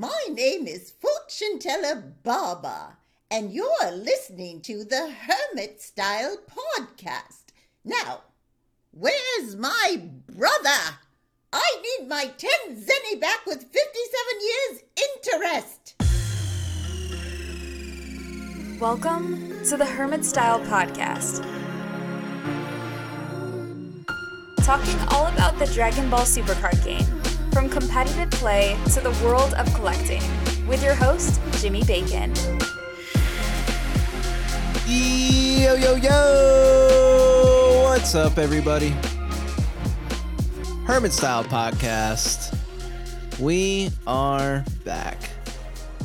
My name is Fortune Teller Baba, and you're listening to the Hermit Style Podcast. Now, where's my brother? I need my 10 zeni back with 57 years interest. Welcome to the Hermit Style Podcast. Talking all about the Dragon Ball Supercard game, from competitive play to the world of collecting, with your host, Jimmy Bacon. Yo, yo, yo! What's up, everybody? Hermit Style Podcast. We are back.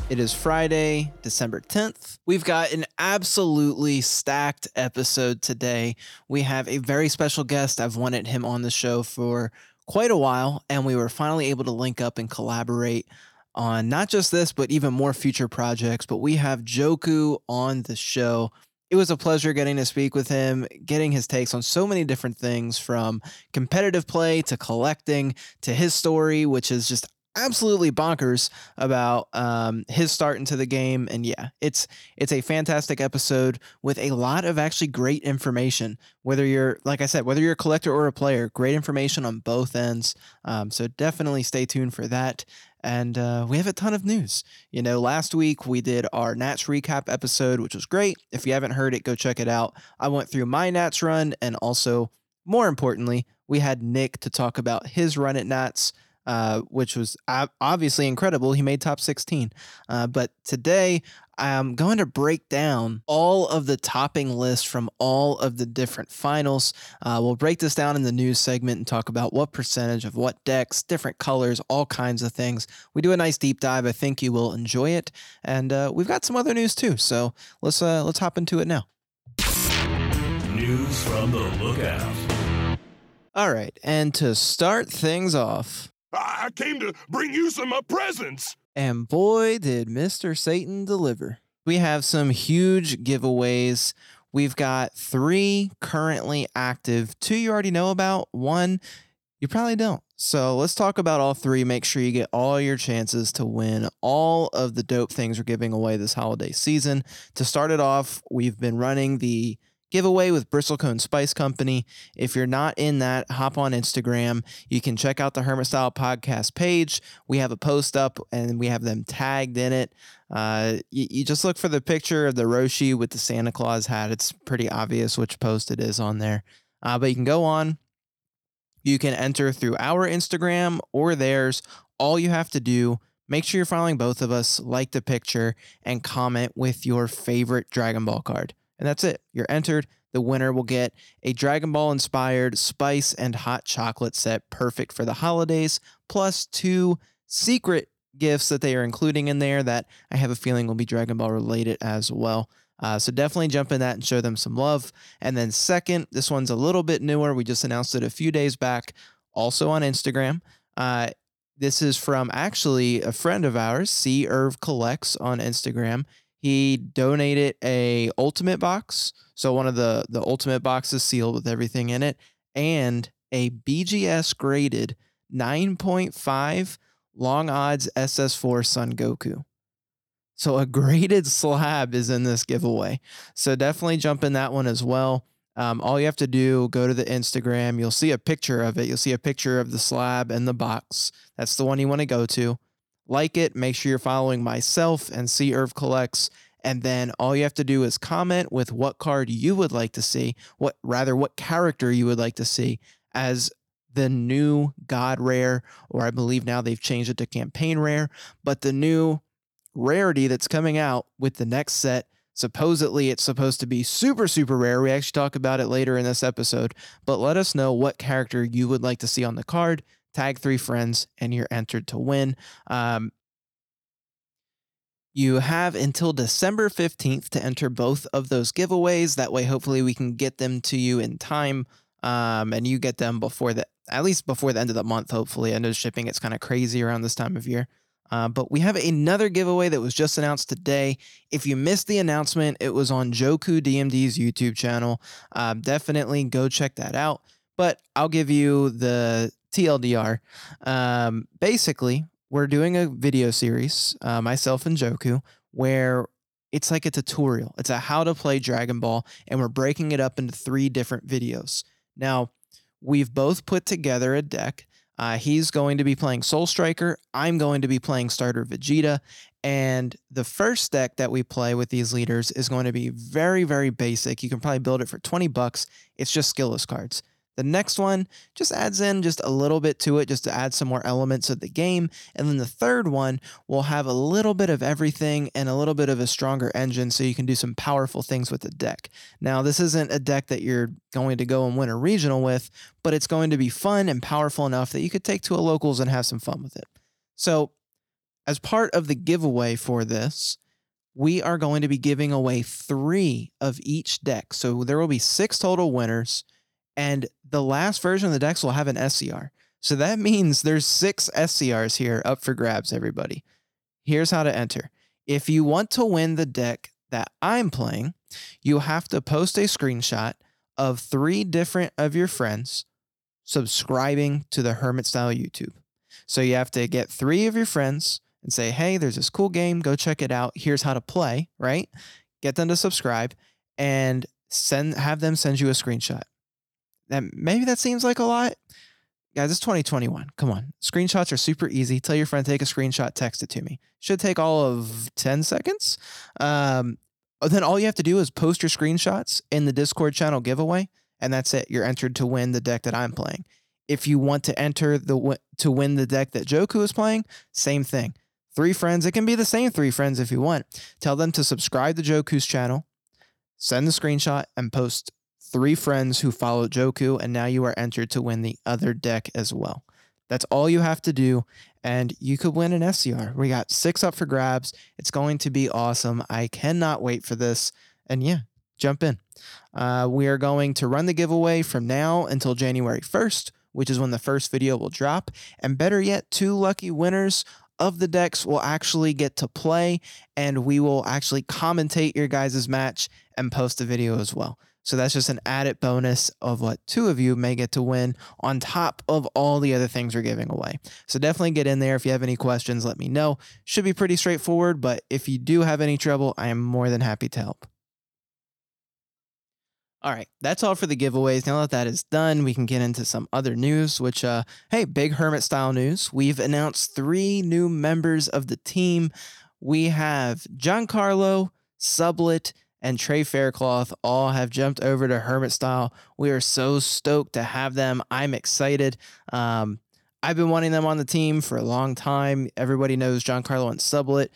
It is Friday, December 10th. We've got an absolutely stacked episode today. We have a very special guest. I've wanted him on the show for quite a while, and we were finally able to link up and collaborate on not just this, but even more future projects. But we have Joku on the show. It was a pleasure getting to speak with him, getting his takes on so many different things from competitive play to collecting to his story, which is just absolutely bonkers about um, his start into the game. And yeah, it's it's a fantastic episode with a lot of actually great information. Whether you're like I said, whether you're a collector or a player, great information on both ends. Um, so definitely stay tuned for that. And uh, we have a ton of news. You know, last week we did our Nats recap episode, which was great. If you haven't heard it, go check it out. I went through my Nats run, and also, more importantly, we had Nick to talk about his run at Nats. Uh, which was obviously incredible. He made top 16. Uh, but today, I'm going to break down all of the topping lists from all of the different finals. Uh, we'll break this down in the news segment and talk about what percentage of what decks, different colors, all kinds of things. We do a nice deep dive. I think you will enjoy it, and uh, we've got some other news too. So let's uh, let's hop into it now. News from the lookout. All right, and to start things off, I came to bring you some uh, presents. And boy, did Mr. Satan deliver. We have some huge giveaways. We've got three currently active, two you already know about, one you probably don't. So let's talk about all three. Make sure you get all your chances to win all of the dope things we're giving away this holiday season. To start it off, we've been running the giveaway with Bristlecone Spice Company. If you're not in that, hop on Instagram. You can check out the Hermit Style podcast page. We have a post up and we have them tagged in it. Uh, you, you just look for the picture of the Roshi with the Santa Claus hat. It's pretty obvious which post it is on there. Uh, but you can go on. You can enter through our Instagram or theirs. All you have to do Make sure you're following both of us, like the picture, and comment with your favorite Dragon Ball card. And that's it. You're entered. The winner will get a Dragon Ball inspired spice and hot chocolate set, perfect for the holidays, plus two secret gifts that they are including in there that I have a feeling will be Dragon Ball related as well. Uh, so definitely jump in that and show them some love. And then, second, this one's a little bit newer. We just announced it a few days back, also on Instagram. Uh, this is from actually a friend of ours, C. Irv Collects on Instagram. He donated a ultimate box, so one of the the ultimate boxes sealed with everything in it, and a BGS graded 9.5 long odds SS4 Son Goku. So a graded slab is in this giveaway. So definitely jump in that one as well. Um, all you have to do, go to the Instagram. You'll see a picture of it. You'll see a picture of the slab and the box. That's the one you want to go to like it. Make sure you're following myself and C Irv Collects. And then all you have to do is comment with what card you would like to see, what rather what character you would like to see as the new God rare, or I believe now they've changed it to campaign rare, but the new rarity that's coming out with the next set. Supposedly, it's supposed to be super, super rare. We actually talk about it later in this episode, but let us know what character you would like to see on the card tag three friends, and you're entered to win. Um, you have until December 15th to enter both of those giveaways. That way, hopefully, we can get them to you in time um, and you get them before the, at least before the end of the month, hopefully. I know shipping it's kind of crazy around this time of year. Uh, but we have another giveaway that was just announced today. If you missed the announcement, it was on Joku DMD's YouTube channel. Uh, definitely go check that out. But I'll give you the TLDR. Um, basically, we're doing a video series, uh, myself and Joku, where it's like a tutorial. It's a how to play Dragon Ball, and we're breaking it up into three different videos. Now, we've both put together a deck. Uh, he's going to be playing Soul Striker. I'm going to be playing Starter Vegeta. And the first deck that we play with these leaders is going to be very, very basic. You can probably build it for 20 bucks. It's just skillless cards. The next one just adds in just a little bit to it, just to add some more elements of the game. And then the third one will have a little bit of everything and a little bit of a stronger engine so you can do some powerful things with the deck. Now, this isn't a deck that you're going to go and win a regional with, but it's going to be fun and powerful enough that you could take to a locals and have some fun with it. So, as part of the giveaway for this, we are going to be giving away three of each deck. So there will be six total winners and the last version of the decks will have an SCR. So that means there's six SCRs here up for grabs, everybody. Here's how to enter. If you want to win the deck that I'm playing, you have to post a screenshot of three different of your friends subscribing to the Hermit Style YouTube. So you have to get three of your friends and say, hey, there's this cool game. Go check it out. Here's how to play, right? Get them to subscribe and send have them send you a screenshot. And maybe that seems like a lot. Guys, it's 2021. Come on. Screenshots are super easy. Tell your friend, take a screenshot, text it to me. Should take all of 10 seconds. Um, then all you have to do is post your screenshots in the Discord channel giveaway, and that's it. You're entered to win the deck that I'm playing. If you want to enter the to win the deck that Joku is playing, same thing. Three friends. It can be the same three friends if you want. Tell them to subscribe to Joku's channel, send the screenshot, and post three friends who follow Joku, and now you are entered to win the other deck as well. That's all you have to do, and you could win an SCR. We got six up for grabs. It's going to be awesome. I cannot wait for this. And yeah, jump in. Uh, we are going to run the giveaway from now until January 1st, which is when the first video will drop. And better yet, two lucky winners of the decks will actually get to play, and we will actually commentate your guys' match and post a video as well. So that's just an added bonus of what two of you may get to win on top of all the other things we're giving away. So definitely get in there. If you have any questions, let me know. Should be pretty straightforward, but if you do have any trouble, I am more than happy to help. All right, that's all for the giveaways. Now that that is done, we can get into some other news, which, uh, hey, big Hermit style news. We've announced three new members of the team. We have Giancarlo, Sublet, and Trey Faircloth all have jumped over to Hermit Style. We are so stoked to have them. I'm excited. Um, I've been wanting them on the team for a long time. Everybody knows Giancarlo and Sublet.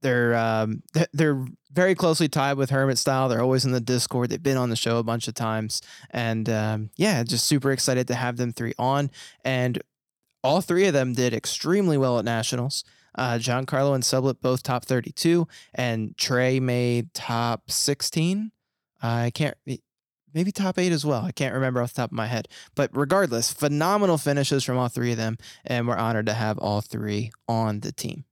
They're um, they're very closely tied with Hermit Style. They're always in the Discord. They've been on the show a bunch of times, and um, yeah, just super excited to have them three on. And all three of them did extremely well at nationals. Uh, Giancarlo and Sublet both top 32, and Trey made top 16. Uh, I can't, maybe top eight as well. I can't remember off the top of my head. But regardless, phenomenal finishes from all three of them, and we're honored to have all three on the team.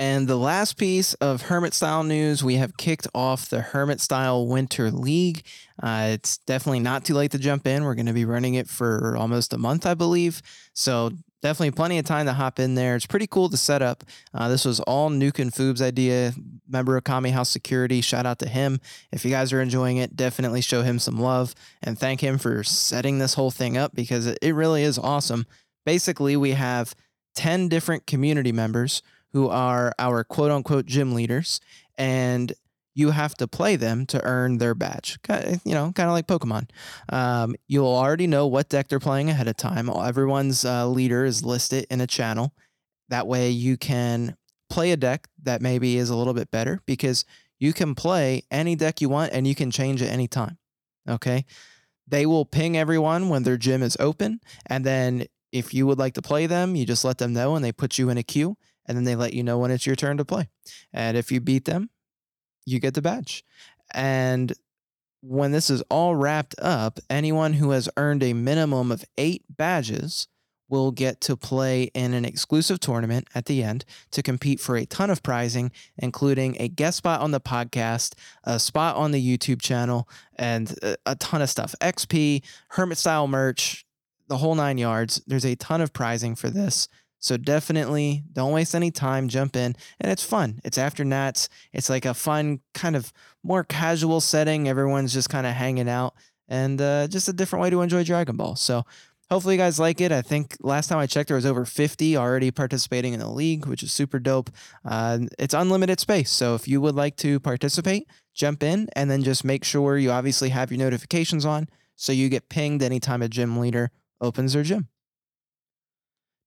And the last piece of Hermit Style news, we have kicked off the Hermit Style Winter League. Uh, it's definitely not too late to jump in. We're going to be running it for almost a month, I believe. So definitely plenty of time to hop in there. It's pretty cool to set up. Uh, this was all Nuke and Foob's idea. Member of Kami House Security. Shout out to him. If you guys are enjoying it, definitely show him some love and thank him for setting this whole thing up because it really is awesome. Basically, we have 10 different community members who are our quote unquote gym leaders. And you have to play them to earn their badge. You know, kind of like Pokemon. Um, you'll already know what deck they're playing ahead of time. Everyone's uh, leader is listed in a channel. That way, you can play a deck that maybe is a little bit better because you can play any deck you want and you can change at any time. Okay. They will ping everyone when their gym is open. And then if you would like to play them, you just let them know and they put you in a queue and then they let you know when it's your turn to play. And if you beat them, you get the badge. And when this is all wrapped up, anyone who has earned a minimum of eight badges will get to play in an exclusive tournament at the end to compete for a ton of prizing, including a guest spot on the podcast, a spot on the YouTube channel, and a ton of stuff XP, Hermit style merch, the whole nine yards. There's a ton of prizing for this. So definitely don't waste any time, jump in. And it's fun. It's after Nats. It's like a fun, kind of more casual setting. Everyone's just kind of hanging out and uh, just a different way to enjoy Dragon Ball. So hopefully you guys like it. I think last time I checked, there was over 50 already participating in the league, which is super dope. Uh, it's unlimited space. So if you would like to participate, jump in and then just make sure you obviously have your notifications on so you get pinged anytime a gym leader opens their gym.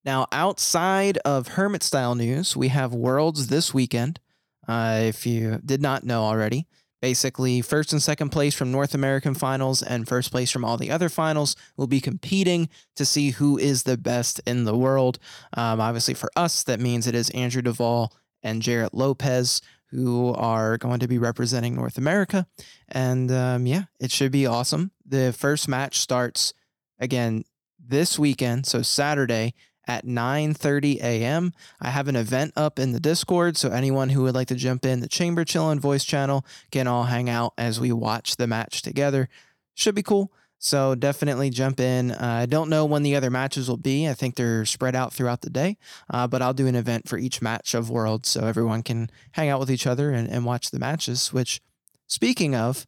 Now, outside of Hermit style news, we have Worlds this weekend. Uh, if you did not know already, basically, first and second place from North American finals and first place from all the other finals will be competing to see who is the best in the world. Um, obviously, for us, that means it is Andrew Duvall and Jarrett Lopez who are going to be representing North America. And um, yeah, it should be awesome. The first match starts again this weekend, so Saturday at 9:30 a.m. I have an event up in the Discord, so anyone who would like to jump in the Chamber Chillin' voice channel can all hang out as we watch the match together. Should be cool. So definitely jump in. Uh, I don't know when the other matches will be. I think they're spread out throughout the day, uh, but I'll do an event for each match of Worlds so everyone can hang out with each other and, and watch the matches. Which, speaking of,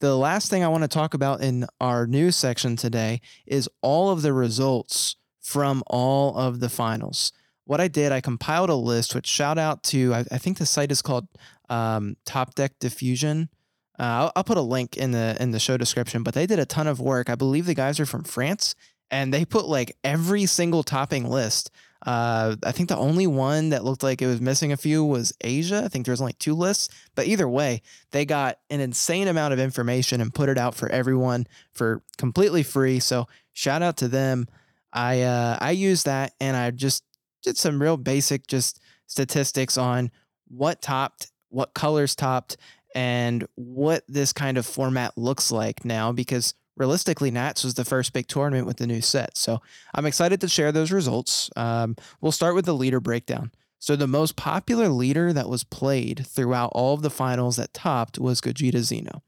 the last thing I want to talk about in our news section today is all of the results from all of the finals. What I did, I compiled a list, which shout out to, I, I think the site is called um, Top Deck Diffusion. Uh, I'll, I'll put a link in the in the show description, but they did a ton of work. I believe the guys are from France, and they put like every single topping list. Uh, I think the only one that looked like it was missing a few was Asia. I think there's only two lists, but either way, they got an insane amount of information and put it out for everyone for completely free. So shout out to them. I uh, I used that and I just did some real basic just statistics on what topped, what colors topped, and what this kind of format looks like now because realistically nats was the first big tournament with the new set. So i'm excited to share those results. Um, we'll start with the leader breakdown. So the most popular leader that was played throughout all of the finals that topped was gogeta Xeno.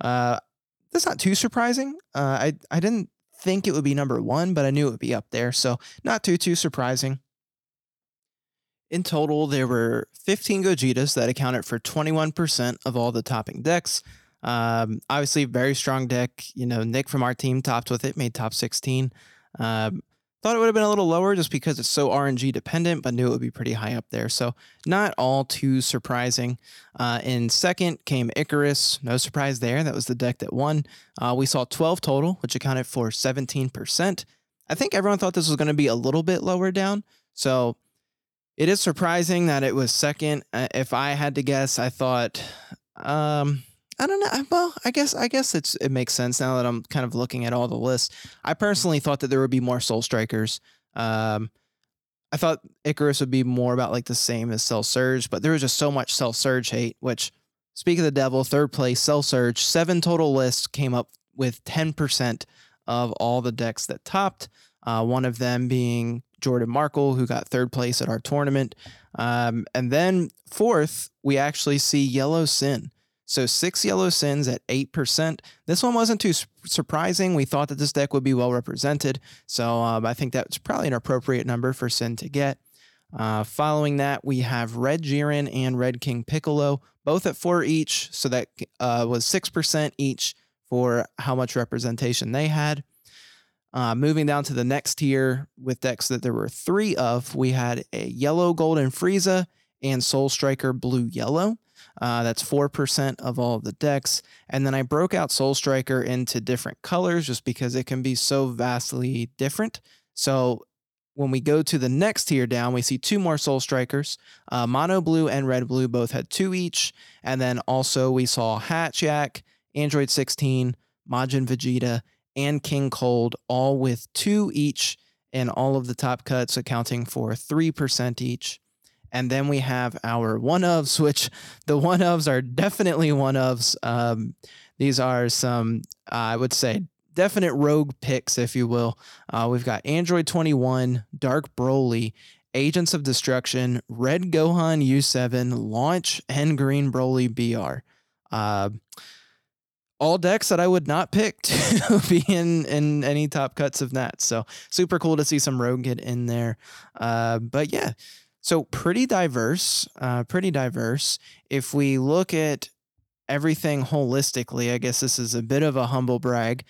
Uh, that's not too surprising. Uh, I, I didn't think it would be number one but i knew it would be up there so not too too surprising in total, there were 15 Gogetas that accounted for 21% of all the topping decks. Um, obviously, very strong deck. You know, Nick from our team topped with it, made top 16. Um, thought it would have been a little lower just because it's so RNG dependent, but knew it would be pretty high up there. So, not all too surprising. Uh, in second came Icarus. No surprise there. That was the deck that won. Uh, we saw 12 total, which accounted for 17%. I think everyone thought this was going to be a little bit lower down. So, it is surprising that it was second. Uh, if I had to guess, I thought, um, I don't know. Well, I guess I guess it's it makes sense now that I'm kind of looking at all the lists. I personally thought that there would be more Soul Strikers. Um, I thought Icarus would be more about like the same as Cell Surge, but there was just so much Cell Surge hate. Which, speak of the devil, third place Cell Surge, seven total lists came up with ten percent of all the decks that topped. Uh, one of them being Jordan Markle, who got third place at our tournament. Um, and then fourth, we actually see Yellow Sin. So six Yellow Sins at 8%. This one wasn't too su- surprising. We thought that this deck would be well represented. So um, I think that's probably an appropriate number for Sin to get. Uh, following that, we have Red Jiren and Red King Piccolo, both at four each. So that uh, was 6% each for how much representation they had. Uh, moving down to the next tier with decks that there were three of, we had a yellow golden Frieza and Soul Striker blue yellow. Uh, that's 4% of all of the decks. And then I broke out Soul Striker into different colors just because it can be so vastly different. So when we go to the next tier down, we see two more Soul Strikers. Uh, Mono Blue and Red Blue both had two each. And then also we saw Hatchiyack, Android 16, Majin Vegeta, and King Cold, all with two each in all of the top cuts, accounting for 3% each. And then we have our one ofs, which the one ofs are definitely one ofs. Um, these are some, uh, I would say, definite rogue picks, if you will. Uh, we've got Android 21, Dark Broly, Agents of Destruction, Red Gohan U7, Launch, and Green Broly BR. Uh, all decks that I would not pick to be in in any top cuts of that. So super cool to see some Rogue get in there. Uh, but yeah, so pretty diverse, uh, pretty diverse. If we look at everything holistically, I guess this is a bit of a humble brag.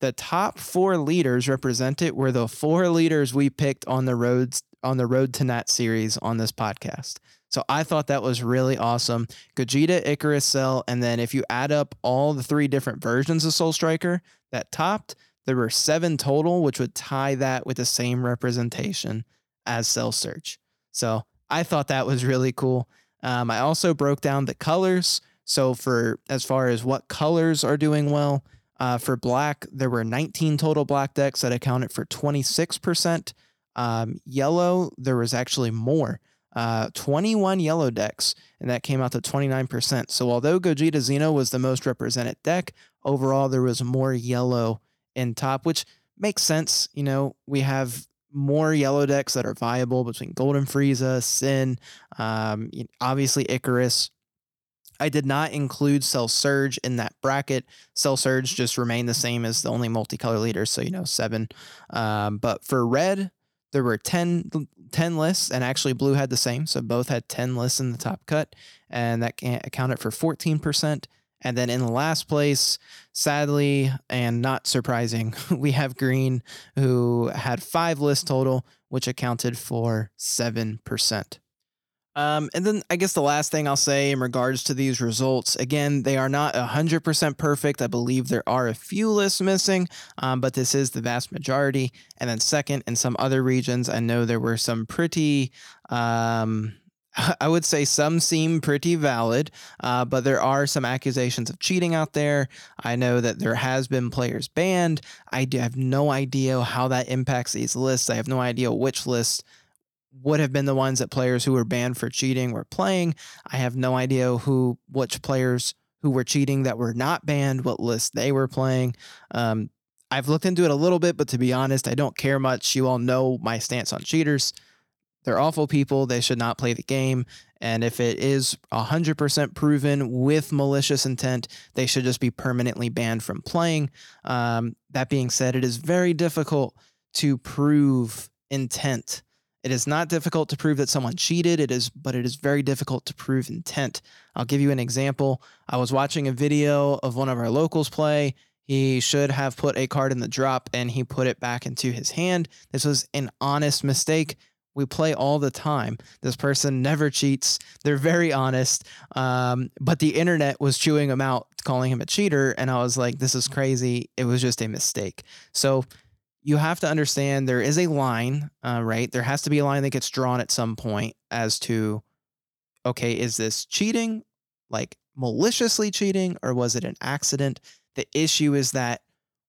The top four leaders represented were the four leaders we picked on the roads on the Road to Nat series on this podcast. So I thought that was really awesome. Gogeta, Icarus, Cell, and then if you add up all the three different versions of Soul Striker that topped, there were seven total, which would tie that with the same representation as Cell Surge. So I thought that was really cool. Um, I also broke down the colors. So for as far as what colors are doing well, uh, for black, there were 19 total black decks that accounted for 26%. Um, yellow, there was actually more uh, 21 yellow decks, and that came out to 29%. So although Gogeta Xeno was the most represented deck, overall there was more yellow in top, which makes sense. You know, we have more yellow decks that are viable between Golden Frieza, Sin, um, obviously Icarus. I did not include Cell Surge in that bracket. Cell Surge just remained the same as the only multicolor leader, so you know seven. Um, but for red, there were 10, 10 lists, and actually Blue had the same. So both had 10 lists in the top cut, and that accounted for 14%. And then in the last place, sadly and not surprising, we have Green, who had five lists total, which accounted for 7%. Um, and then I guess the last thing I'll say in regards to these results, again, they are not 100% perfect. I believe there are a few lists missing, um, but this is the vast majority. And then, second, in some other regions, I know there were some pretty. Um, I would say some seem pretty valid, uh, but there are some accusations of cheating out there. I know that there has been players banned. I have no idea how that impacts these lists. I have no idea which lists would have been the ones that players who were banned for cheating were playing. I have no idea who which players who were cheating that were not banned, what list they were playing. Um, I've looked into it a little bit, but to be honest, I don't care much. You all know my stance on cheaters. They're awful people. They should not play the game. And if it is 100% proven with malicious intent, they should just be permanently banned from playing. Um, that being said, it is very difficult to prove intent it is not difficult to prove that someone cheated. It is, but it is very difficult to prove intent. I'll give you an example. I was watching a video of one of our locals play. He should have put a card in the drop and he put it back into his hand. This was an honest mistake. We play all the time. This person never cheats. They're very honest. Um, but the internet was chewing him out, calling him a cheater. And I was like, this is crazy. It was just a mistake. So you have to understand there is a line, uh, right? There has to be a line that gets drawn at some point as to, okay, is this cheating, like maliciously cheating, or was it an accident? The issue is that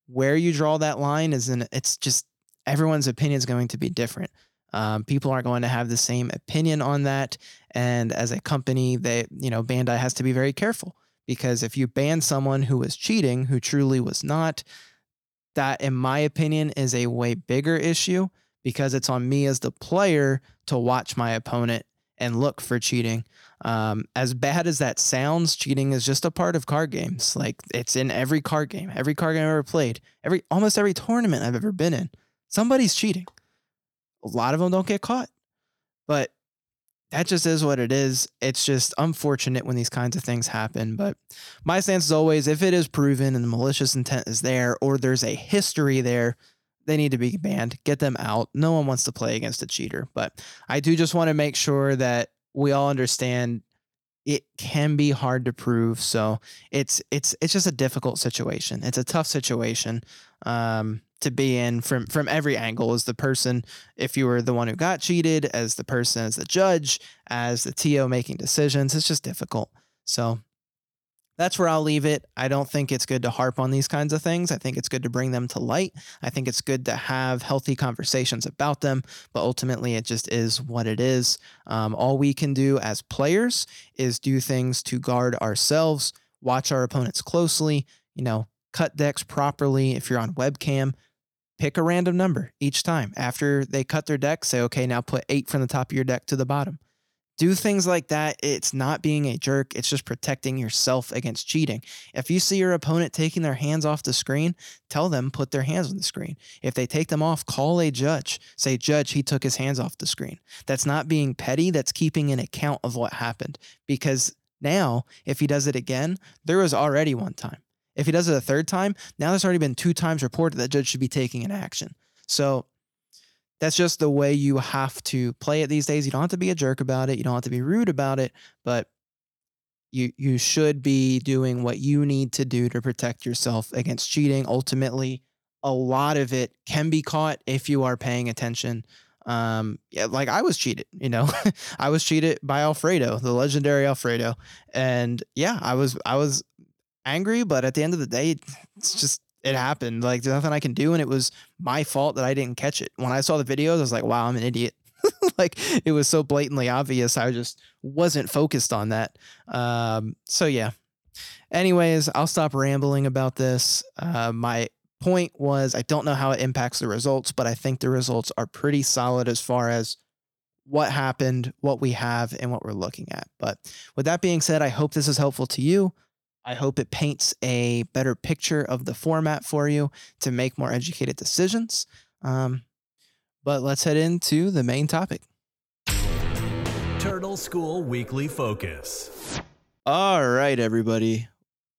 where you draw that line is in, it's just everyone's opinion is going to be different. Um, people aren't going to have the same opinion on that. And as a company, they, you know, Bandai has to be very careful because if you ban someone who was cheating, who truly was not, that, in my opinion, is a way bigger issue because it's on me as the player to watch my opponent and look for cheating. Um, as bad as that sounds, cheating is just a part of card games. Like it's in every card game, every card game I've ever played, every almost every tournament I've ever been in. Somebody's cheating. A lot of them don't get caught, but that just is what it is. It's just unfortunate when these kinds of things happen. But my stance is always if it is proven and the malicious intent is there or there's a history there, they need to be banned. Get them out. No one wants to play against a cheater. But I do just want to make sure that we all understand it can be hard to prove. So it's it's it's just a difficult situation. It's a tough situation. Um, to be in from from every angle as the person if you were the one who got cheated as the person as the judge as the TO making decisions it's just difficult so that's where I'll leave it. I don't think it's good to harp on these kinds of things. I think it's good to bring them to light. I think it's good to have healthy conversations about them, but ultimately it just is what it is. Um, all we can do as players is do things to guard ourselves, watch our opponents closely, you know, cut decks properly. If you're on webcam, pick a random number each time. After they cut their deck, say, okay, now put eight from the top of your deck to the bottom. do things like that. It's not being a jerk, it's just protecting yourself against cheating. If you see your opponent taking their hands off the screen, tell them put their hands on the screen. If they take them off, call a judge. Say, Judge, he took his hands off the screen. That's not being petty, that's keeping an account of what happened. Because now, if he does it again, there was already one time. If he does it a third time, now there's already been two times reported that judge should be taking an action. So that's just the way you have to play it these days. You don't have to be a jerk about it. You don't have to be rude about it, but you you should be doing what you need to do to protect yourself against cheating. Ultimately, a lot of it can be caught if you are paying attention. Um, yeah, like I was cheated, you know, I was cheated by Alfredo, the legendary Alfredo, and yeah, I was I was angry, but at the end of the day, it's just it happened. Like there's nothing I can do, and it was my fault that I didn't catch it. When I saw the videos, I was like, "Wow, I'm an idiot." like it was so blatantly obvious. I just wasn't focused on that. Um, so yeah. Anyways, I'll stop rambling about this. Uh, my point was I don't know how it impacts the results, but I think the results are pretty solid as far as what happened, what we have, and what we're looking at. But with that being said, I hope this is helpful to you. I hope it paints a better picture of the format for you to make more educated decisions. Um, but let's head into the main topic. Turtle School Weekly Focus. All right, everybody.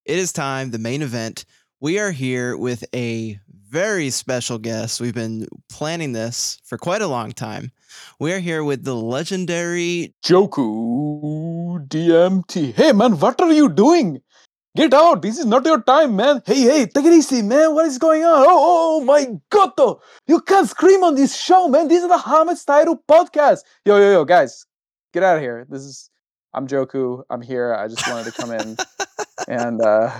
It is time, the main event. We are here with a very special guest. We've been planning this for quite a long time. We are here with the legendary Joku DMD. Hey man, what are you doing? Get out! This is not your time, man. Hey, hey, take it easy, man. What is going on? Oh, oh my god, though. You can't scream on this show, man. This is the Hermit Style podcast. Yo, yo, yo, guys, get out of here. This is I'm Joku. I'm here. I just wanted to come in and uh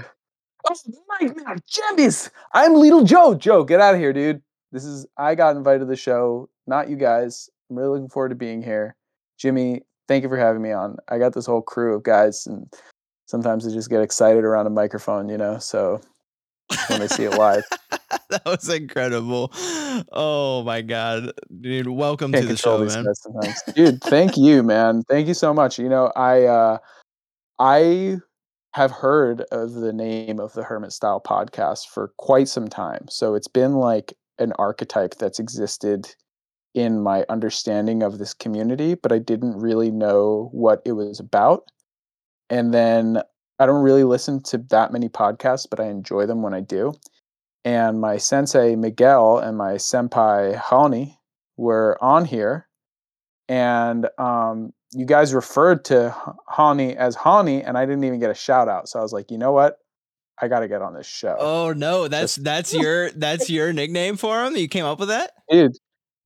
Oh my god, Jambis! I'm Little Joe. Joe, get out of here, dude. This is I got invited to the show, not you guys. I'm really looking forward to being here. Jimmy, thank you for having me on. I got this whole crew of guys and sometimes I just get excited around a microphone, you know. So when they see it live, that was incredible. Oh my god, dude! Welcome can't to the show, man. Dude, thank you, man. Thank you so much. You know, I uh, I have heard of the name of the Hermit Style podcast for quite some time. So it's been like an archetype that's existed in my understanding of this community, but I didn't really know what it was about. And then I don't really listen to that many podcasts, but I enjoy them when I do. And my sensei Miguel and my senpai Hani were on here, and um, you guys referred to Hani as Hani, and I didn't even get a shout out. So I was like, you know what? I got to get on this show. Oh no, that's that's your that's your nickname for him. You came up with that? dude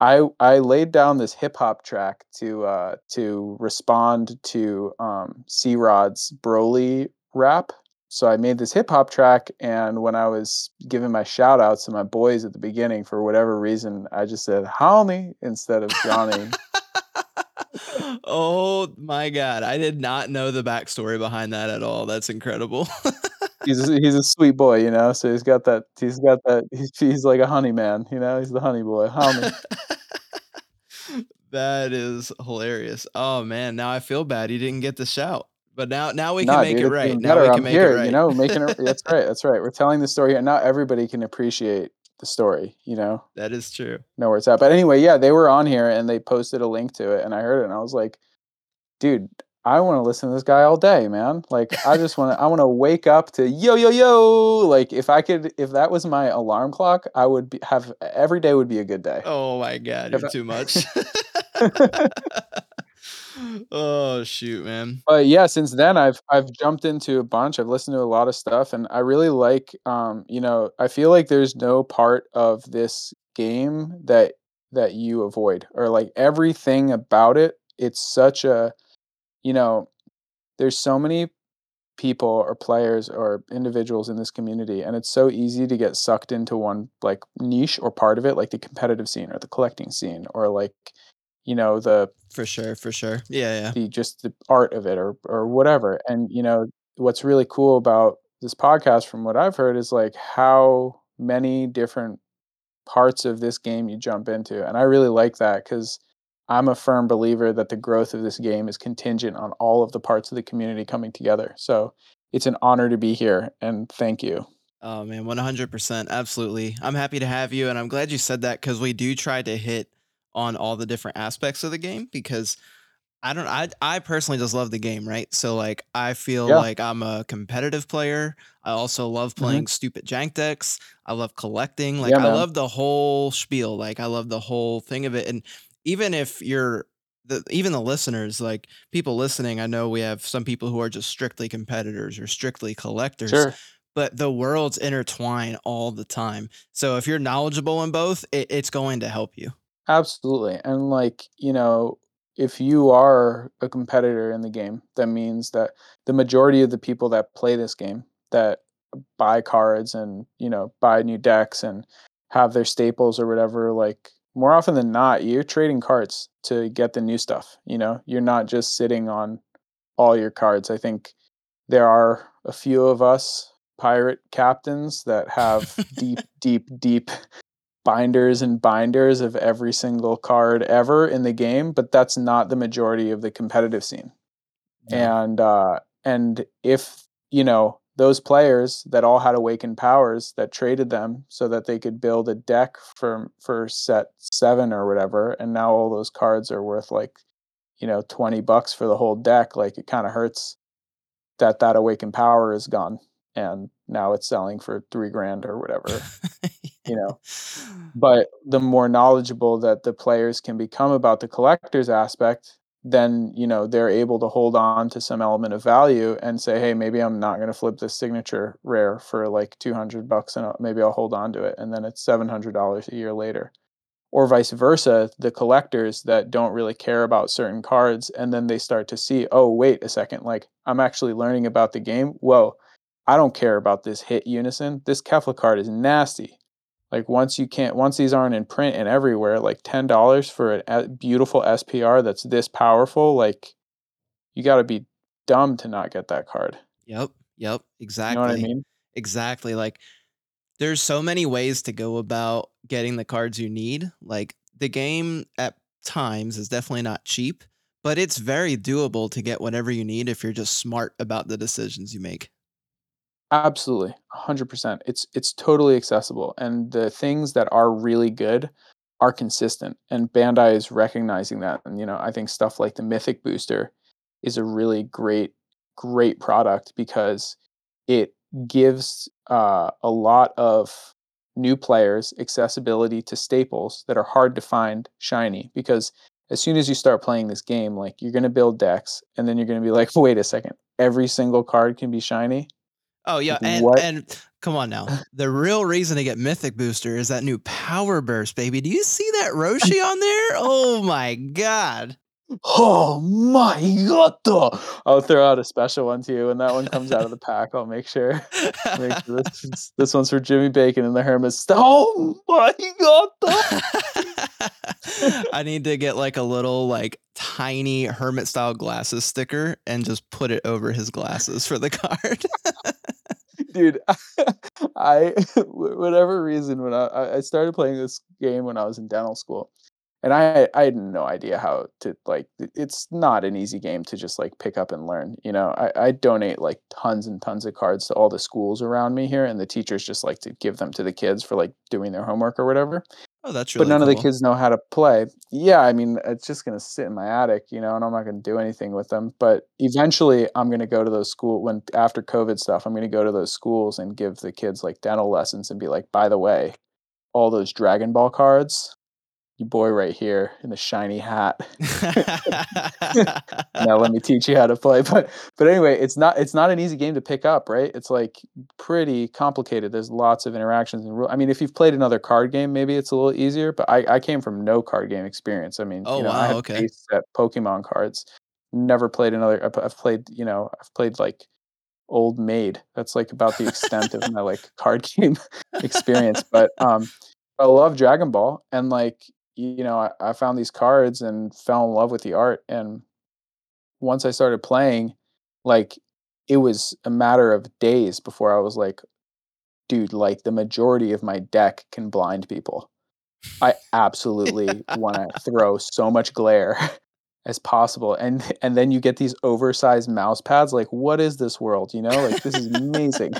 i i laid down this hip hop track to uh to respond to um c rod's broly rap so i made this hip hop track and when i was giving my shout outs to my boys at the beginning for whatever reason i just said Hani instead of johnny oh my god, I did not know the backstory behind that at all. That's incredible. he's a, he's a sweet boy you know so he's got that he's got that he's, he's like a honey man you know he's the honey boy honey that is hilarious. Oh man, now I feel bad. He didn't get the shout. But now now we can Nah, make dude, it right. Now better. we can I'm make here, it right. you know, making it. That's right. That's right. We're telling the story here. Not everybody can appreciate the story, you know, that is true. know where it's at. But anyway, yeah, they were on here and they posted a link to it, and I heard it, and I was like, dude, I want to listen to this guy all day, man. Like, I just want to. I want to wake up to yo yo yo. Like, if I could, if that was my alarm clock, I would be, have every day would be a good day. Oh my god, If you're I- too much. oh shoot, man. but yeah since then i've i've jumped into a bunch i've listened to a lot of stuff and i really like um you know i feel like there's no part of this game that that you avoid or like everything about it it's such a you know there's so many people or players or individuals in this community and it's so easy to get sucked into one like niche or part of it like the competitive scene or the collecting scene or like you know the For sure, for sure. Yeah, yeah. the just the art of it or or whatever. And you know what's really cool about this podcast, from what I've heard, is like how many different parts of this game you jump into, and I really like that because I'm a firm believer that the growth of this game is contingent on all of the parts of the community coming together. So it's an honor to be here and thank you. Oh man, 100%. Absolutely. I'm happy to have you and I'm glad you said that cuz we do try to hit on all the different aspects of the game because I don't I I personally just love the game, right? So like I feel Yeah. like I'm a competitive player. I also love playing stupid jank decks. I love collecting. Like Mm-hmm. Yeah, I love the whole spiel. Like I love the whole thing of it. And even if you're the even the listeners, like people listening, I know we have some people who are just strictly competitors or strictly collectors Sure. but the worlds intertwine all the time. So if you're knowledgeable in both, it, it's going to help you. Absolutely. And like, you know, if you are a competitor in the game, that means that the majority of the people that play this game that buy cards and, you know, buy new decks and have their staples or whatever, like more often than not, you're trading cards to get the new stuff, you know. You're not just sitting on all your cards. I think there are a few of us pirate captains that have deep, deep, deep binders and binders of every single card ever in the game, but that's not the majority of the competitive scene. And uh and if, you know, those players that all had awakened powers that traded them so that they could build a deck for for set 7 or whatever and now all those cards are worth like you know 20 bucks for the whole deck like it kind of hurts that that awakened power is gone and now it's selling for 3 grand or whatever you know? But the more knowledgeable that the players can become about the collector's aspect then you know they're able to hold on to some element of value and say hey maybe i'm not going to flip this signature rare for like 200 bucks and maybe i'll hold on to it and then it's $700 a year later. Or vice versa the collectors that don't really care about certain cards and then they start to see oh wait a second like i'm actually learning about the game? Whoa i don't care about this hit unison. This kefla card is nasty like once you can't once these aren't in print and everywhere like $10 for a beautiful spr that's this powerful like you got to be dumb to not get that card Yep. Yep. you Exactly. know what i mean Exactly. Like there's so many ways to go about getting the cards you need. Like the game at times is definitely not cheap, but it's very doable to get whatever you need if you're just smart about the decisions you make. Absolutely, 100%. It's it's totally accessible and the things that are really good are consistent and Bandai is recognizing that and you know, I think stuff like the Mythic Booster is a really great great product because it gives uh, a lot of new players accessibility to staples that are hard to find shiny because as soon as you start playing this game like you're going to build decks and then you're going to be like wait a second every single card can be shiny Oh yeah, and what? and come on now. The real reason to get Mythic Booster is that new Power Burst, baby. Do you see that Roshi on there? Oh my god. Oh my god! I'll throw out a special one to you when that one comes out of the pack. I'll make sure. Make sure this, this one's for Jimmy Bacon and the Hermit. Oh my god! I need to get like a little like tiny hermit style glasses sticker and just put it over his glasses for the card. Dude, I whatever reason when I- I started playing this game when I was in dental school, and I I had no idea how to like. It's not an easy game to just like pick up and learn. You know, I I donate like tons and tons of cards to all the schools around me here, and the teachers just like to give them to the kids for like doing their homework or whatever. Oh, that's really but none of the kids know how to play. Yeah, I mean, it's just gonna sit in my attic, you know, and I'm not gonna do anything with them. But eventually, I'm gonna go to those school when after COVID stuff, I'm gonna go to those schools and give the kids like dental lessons and be like, by the way, all those Dragon Ball cards, you boy right here in the shiny hat. now let me teach you how to play. But but anyway, it's not it's not an easy game to pick up, right? It's like pretty complicated. There's lots of interactions and rule. I mean, if you've played another card game, maybe it's a little easier. But I, I came from no card game experience. I mean, Oh, you know, wow, I had okay. set Pokemon cards. Never played another. I've played, you know, I've played like Old Maid. That's like about the extent of my like card game experience. But um, I love Dragon Ball, and like you know, I, I found these cards and fell in love with the art. And once I started playing, like it was a matter of days before I was like, dude, like the majority of my deck can blind people. I absolutely want to throw so much glare as possible and and then you get these oversized mouse pads like what is this world you know like this is amazing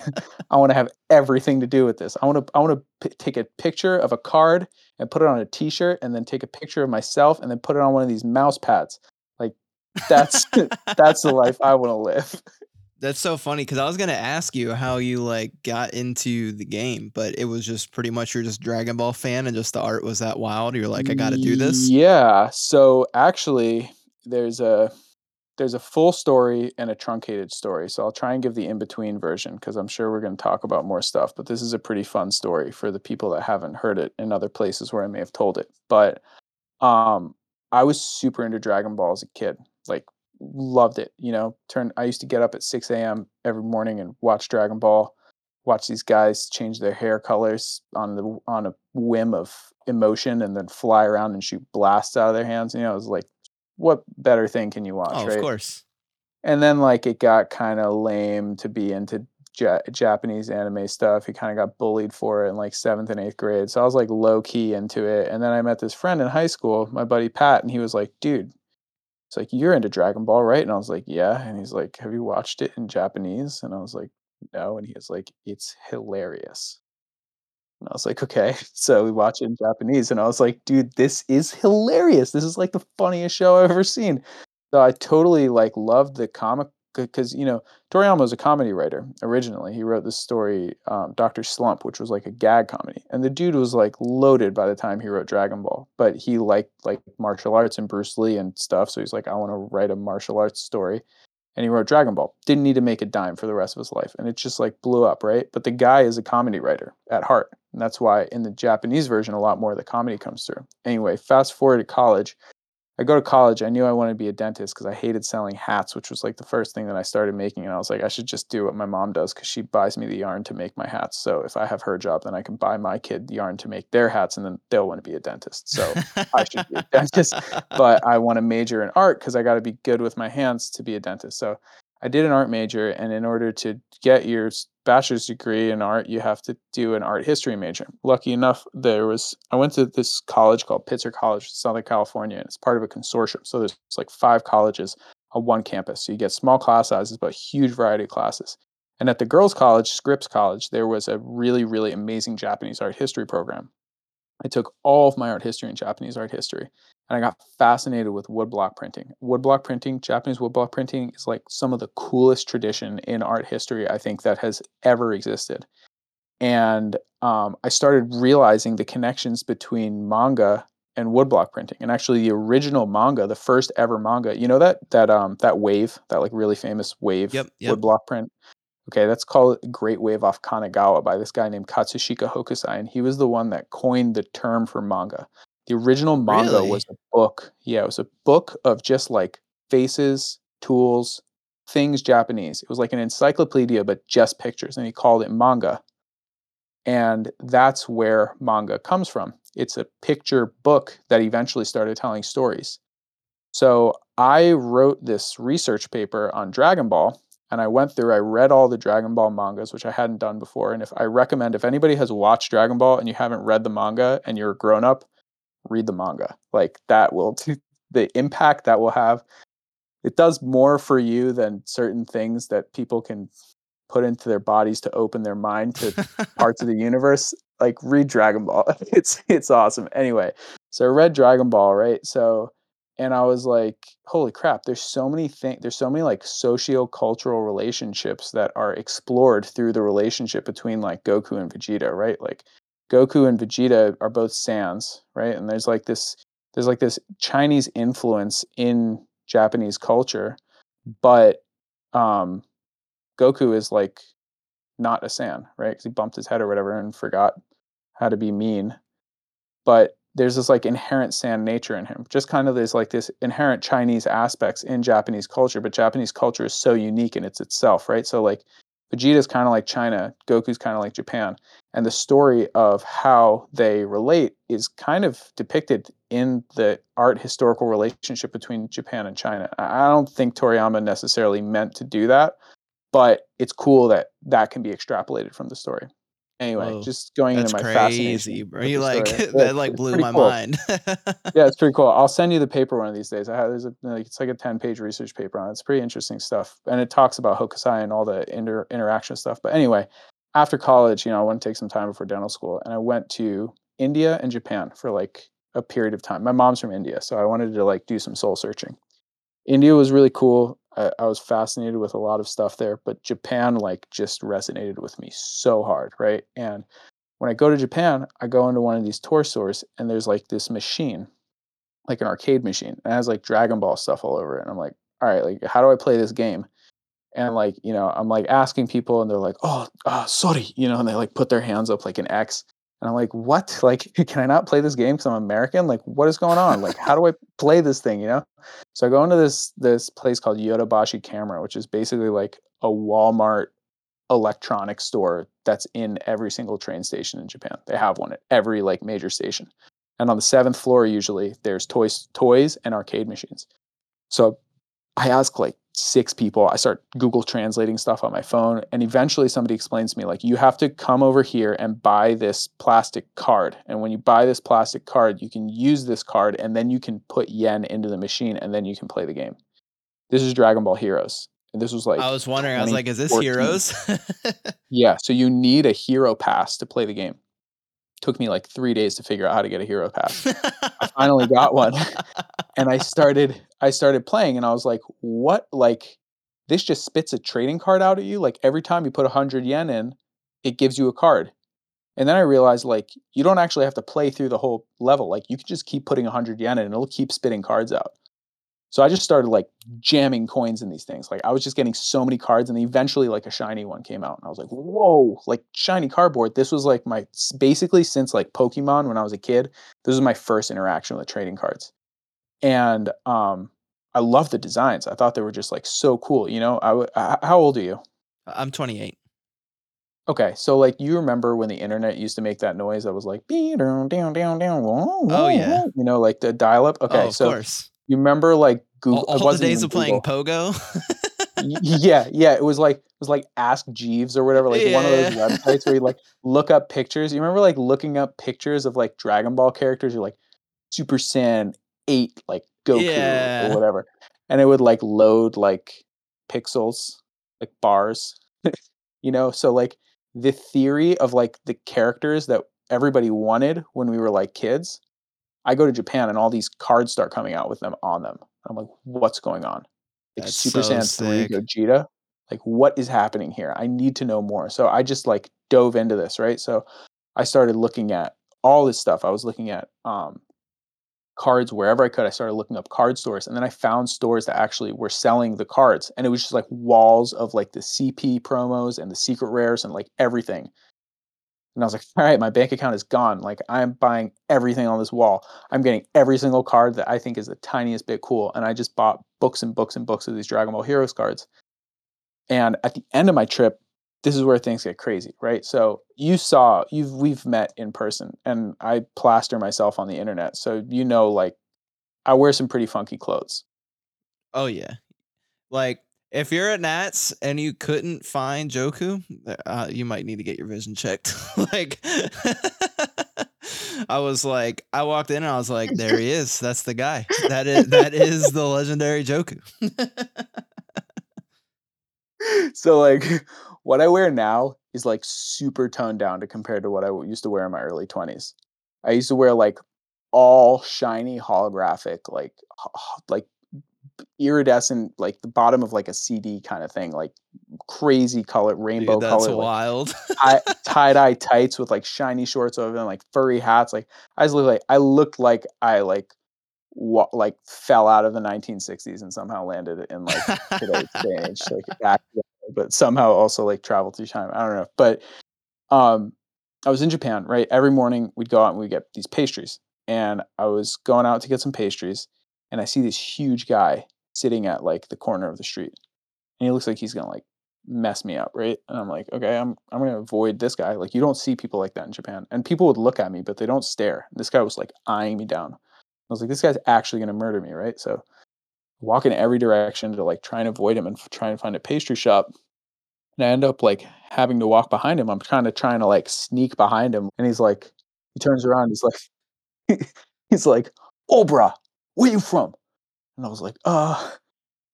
i want to have everything to do with this i want to i want to p- take a picture of a card and put it on a t-shirt and then take a picture of myself and then put it on one of these mouse pads like that's that's the life i want to live That's so funny because I was gonna ask you how you like got into the game, but it was just pretty much you're just Dragon Ball fan and just the art was that wild. You're like, I gotta do this. Yeah. So actually, there's a there's a full story and a truncated story. So I'll try and give the in between version because I'm sure we're going to talk about more stuff. But this is a pretty fun story for the people that haven't heard it in other places where I may have told it. But um, I was super into Dragon Ball as a kid. Like loved it. You know, turn. I used to get up at 6 a.m. every morning and watch Dragon Ball. Watch these guys change their hair colors on the on a whim of emotion, and then fly around and shoot blasts out of their hands. You know, it was like, what better thing can you watch, Oh, right? of course. And then like it got kind of lame to be into ja- Japanese anime stuff. He kind of got bullied for it in like seventh and eighth grade. So I was like low key into it. And then I met this friend in high school, my buddy Pat, and he was like, dude, it's like, you're into Dragon Ball, right? And I was like, yeah. And he's like, have you watched it in Japanese? And I was like, no. And he was like, it's hilarious. And I was like, okay. So we watch it in Japanese. And I was like, dude, this is hilarious. This is like the funniest show I've ever seen. So I totally like loved the comic because you know Toriyama was a comedy writer originally. He wrote this story, um, Doctor Slump, which was like a gag comedy, and the dude was like loaded by the time he wrote Dragon Ball. But he liked like martial arts and Bruce Lee and stuff, so he's like, I want to write a martial arts story, and he wrote Dragon Ball. Didn't need to make a dime for the rest of his life, and it just like blew up, right? But the guy is a comedy writer at heart, and that's why in the Japanese version, a lot more of the comedy comes through. Anyway, fast forward to college. I go to college. I knew I wanted to be a dentist because I hated selling hats, which was like the first thing that I started making. And I was like, I should just do what my mom does because she buys me the yarn to make my hats. So if I have her job, then I can buy my kid yarn to make their hats, and then they'll want to be a dentist. So I should be a dentist. But I want to major in art because I got to be good with my hands to be a dentist. So I did an art major, and in order to get your bachelor's degree in art, you have to do an art history major. Lucky enough, there was I went to this college called Pitzer College, Southern California, and it's part of a consortium. So there's like five colleges on one campus. So you get small class sizes, but huge variety of classes. And at the girls' college, Scripps College, there was a really, really amazing Japanese art history program. I took all of my art history and Japanese art history, and I got fascinated with woodblock printing. Woodblock printing, Japanese woodblock printing, is like some of the coolest tradition in art history I think that has ever existed. And um, I started realizing the connections between manga and woodblock printing. And actually, the original manga, the first ever manga, you know that that um that wave, that like really famous wave Yep, yep. woodblock print. Okay, that's called Great Wave off Kanagawa by this guy named Katsushika Hokusai, and he was the one that coined the term for manga. The original manga Really? was a book. Yeah, it was a book of just like faces, tools, things Japanese. It was like an encyclopedia, but just pictures, and he called it manga. And that's where manga comes from. It's a picture book that eventually started telling stories. So I wrote this research paper on Dragon Ball and I went through, I read all the Dragon Ball mangas, which I hadn't done before. And if I recommend, if anybody has watched Dragon Ball and you haven't read the manga and you're a grown up, read the manga. Like that will, the impact that will have, it does more for you than certain things that people can put into their bodies to open their mind to parts of the universe. Like read Dragon Ball. It's it's awesome. Anyway, so I read Dragon Ball, right? So and I was like, holy crap, there's so many things there's so many like socio-cultural relationships that are explored through the relationship between like Goku and Vegeta, right? Like Goku and Vegeta are both Saiyans, right? And there's like this there's like this Chinese influence in Japanese culture, but um Goku is like not a Saiyan, right? Because he bumped his head or whatever and forgot how to be mean. But there's this like inherent Saiyan nature in him. Just kind of there's like this inherent Chinese aspects in Japanese culture, but Japanese culture is so unique in its itself, right? So like Vegeta's kind of like China, Goku's kind of like Japan. And the story of how they relate is kind of depicted in the art historical relationship between Japan and China. I don't think Toriyama necessarily meant to do that, but it's cool that that can be extrapolated from the story. Anyway, Whoa, just going into my crazy, fascination. bro. You like story. That like blew my cool. mind. yeah, it's pretty cool. I'll send you the paper one of these days. I have there's a like it's like a ten page research paper on it. It's pretty interesting stuff, and it talks about Hokusai and all the inter- interaction stuff. But anyway, after college, you know, I want to take some time before dental school, and I went to India and Japan for like a period of time. My mom's from India, so I wanted to like do some soul searching. India was really cool. I, I was fascinated with a lot of stuff there, but Japan like just resonated with me so hard, right? And when I go to Japan, I go into one of these toy stores and there's like this machine, like an arcade machine, and it has like Dragon Ball stuff all over it. And I'm like, all right, like how do I play this game? And like, you know, I'm like asking people and they're like, oh, uh, sorry, you know, and they like put their hands up like an X. And I'm like, what? Like, can I not play this game because I'm American? Like, what is going on? Like, how do I play this thing? You know? So I go into this this place called Yodobashi Camera, which is basically like a Walmart electronics store that's in every single train station in Japan. They have one at every like major station. And on the seventh floor, usually there's toys, toys and arcade machines. So I ask like six people. I start Google translating stuff on my phone, and eventually somebody explains to me like you have to come over here and buy this plastic card. And when you buy this plastic card, you can use this card, and then you can put yen into the machine, and then you can play the game. This is Dragon Ball Heroes. And this was like I was wondering. I was like, is this Heroes? yeah, so you need a hero pass to play the game. Took me like three days to figure out how to get a hero pass. I finally got one. and I started I started playing and I was like, what like this just spits a trading card out at you? Like every time you put a hundred yen in, it gives you a card. And then I realized like you don't actually have to play through the whole level. Like you can just keep putting a hundred yen in and it'll keep spitting cards out. So I just started like jamming coins in these things. Like I was just getting so many cards, and eventually like a shiny one came out, and I was like, "Whoa!" Like shiny cardboard. This was like my basically since like Pokemon when I was a kid. This was my first interaction with trading cards, and um, I love the designs. I thought they were just like so cool. You know, I w- h- how old are you? I'm 28. Okay, so like you remember when the internet used to make that noise that was like "Bee, down down down down Oh, yeah. you know like the dial up. Okay, oh, of so course. You remember like Google All, it all the days of playing Pogo. Yeah, yeah. It was like it was like Ask Jeeves or whatever, like one of those websites where you like look up pictures. You remember like looking up pictures of like Dragon Ball characters? You're like Super Saiyan eight, like Goku Yeah. or whatever, and it would like load like pixels, like bars. you know, so like the theory of like the characters that everybody wanted when we were like kids. I go to Japan and all these cards start coming out with them on them. I'm like, what's going on? Like That's Super so Saiyan 3 sick. Gogeta. Like, what is happening here? I need to know more. So I just like dove into this, right? So I started looking at all this stuff. I was looking at um, cards wherever I could. I started looking up card stores, and then I found stores that actually were selling the cards, and it was just like walls of like the CP promos and the secret rares and like everything. And I was like, all right, my bank account is gone. Like I'm buying everything on this wall. I'm getting every single card that I think is the tiniest bit cool. And I just bought books and books and books of these Dragon Ball Heroes cards. And at the end of my trip, this is where things get crazy, right? So you saw, you've we've met in person, and I plaster myself on the internet. So you know, like I wear some pretty funky clothes. Oh yeah. Like if you're at Nats and you couldn't find Joku, uh, you might need to get your vision checked. like I was like, I walked in and I was like, there he is. That's the guy. That is that is the legendary Joku. so like what I wear now is like super toned down to compared to what I used to wear in my early 20s. I used to wear like all shiny holographic like like iridescent like the bottom of like a CD kind of thing like crazy color rainbow Dude, that's color like, wild. tie dye tights with like shiny shorts over them like furry hats like I just look like I looked like I like wa- like fell out of the 1960s and somehow landed in like today's day and age, like back, but somehow also like travel through time. I don't know, but um, I was in Japan, right? Every morning we'd go out and we'd get these pastries, and I was going out to get some pastries, and I see this huge guy sitting at like the corner of the street, and he looks like he's gonna like mess me up, right? And I'm like, okay, I'm I'm gonna avoid this guy. Like you don't see people like that in Japan, and people would look at me, but they don't stare. This guy was like eyeing me down. I was like, this guy's actually gonna murder me, right? So walk in every direction to like try and avoid him and f- try and find a pastry shop. and I end up like having to walk behind him. I'm trying to trying to like sneak behind him, and he's like, he turns around, he's like, he's like, "Oh, bruh, where you from?" And I was like, "Uh,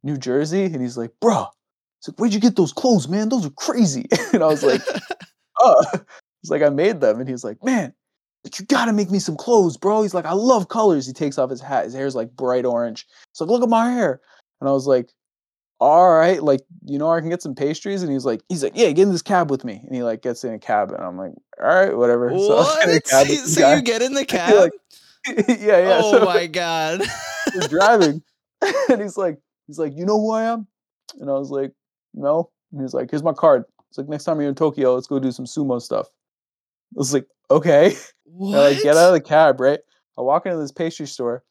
New Jersey." And he's like, "Bruh, he's like, where'd you get those clothes, man? Those are crazy." and I was like, "Uh," he's like, "I made them," and he's like, "Man." Like, you gotta make me some clothes, bro. He's like, I love colors. He takes off his hat. His hair's like bright orange. He's like, look at my hair. And I was like, all right, like, you know, I can get some pastries. And he's like, he's like, yeah, get in this cab with me. And he like gets in a cab, and I'm like, all right, whatever. So, I get in a What? the so you get in the cab? yeah, yeah. oh so my god. we're driving, and he's like, he's like, you know who I am? And I was like, no. And he's like, here's my card. It's like next time you're in Tokyo, let's go do some sumo stuff. I was like, okay. what? And I like get out of the cab, right? I walk into this pastry store.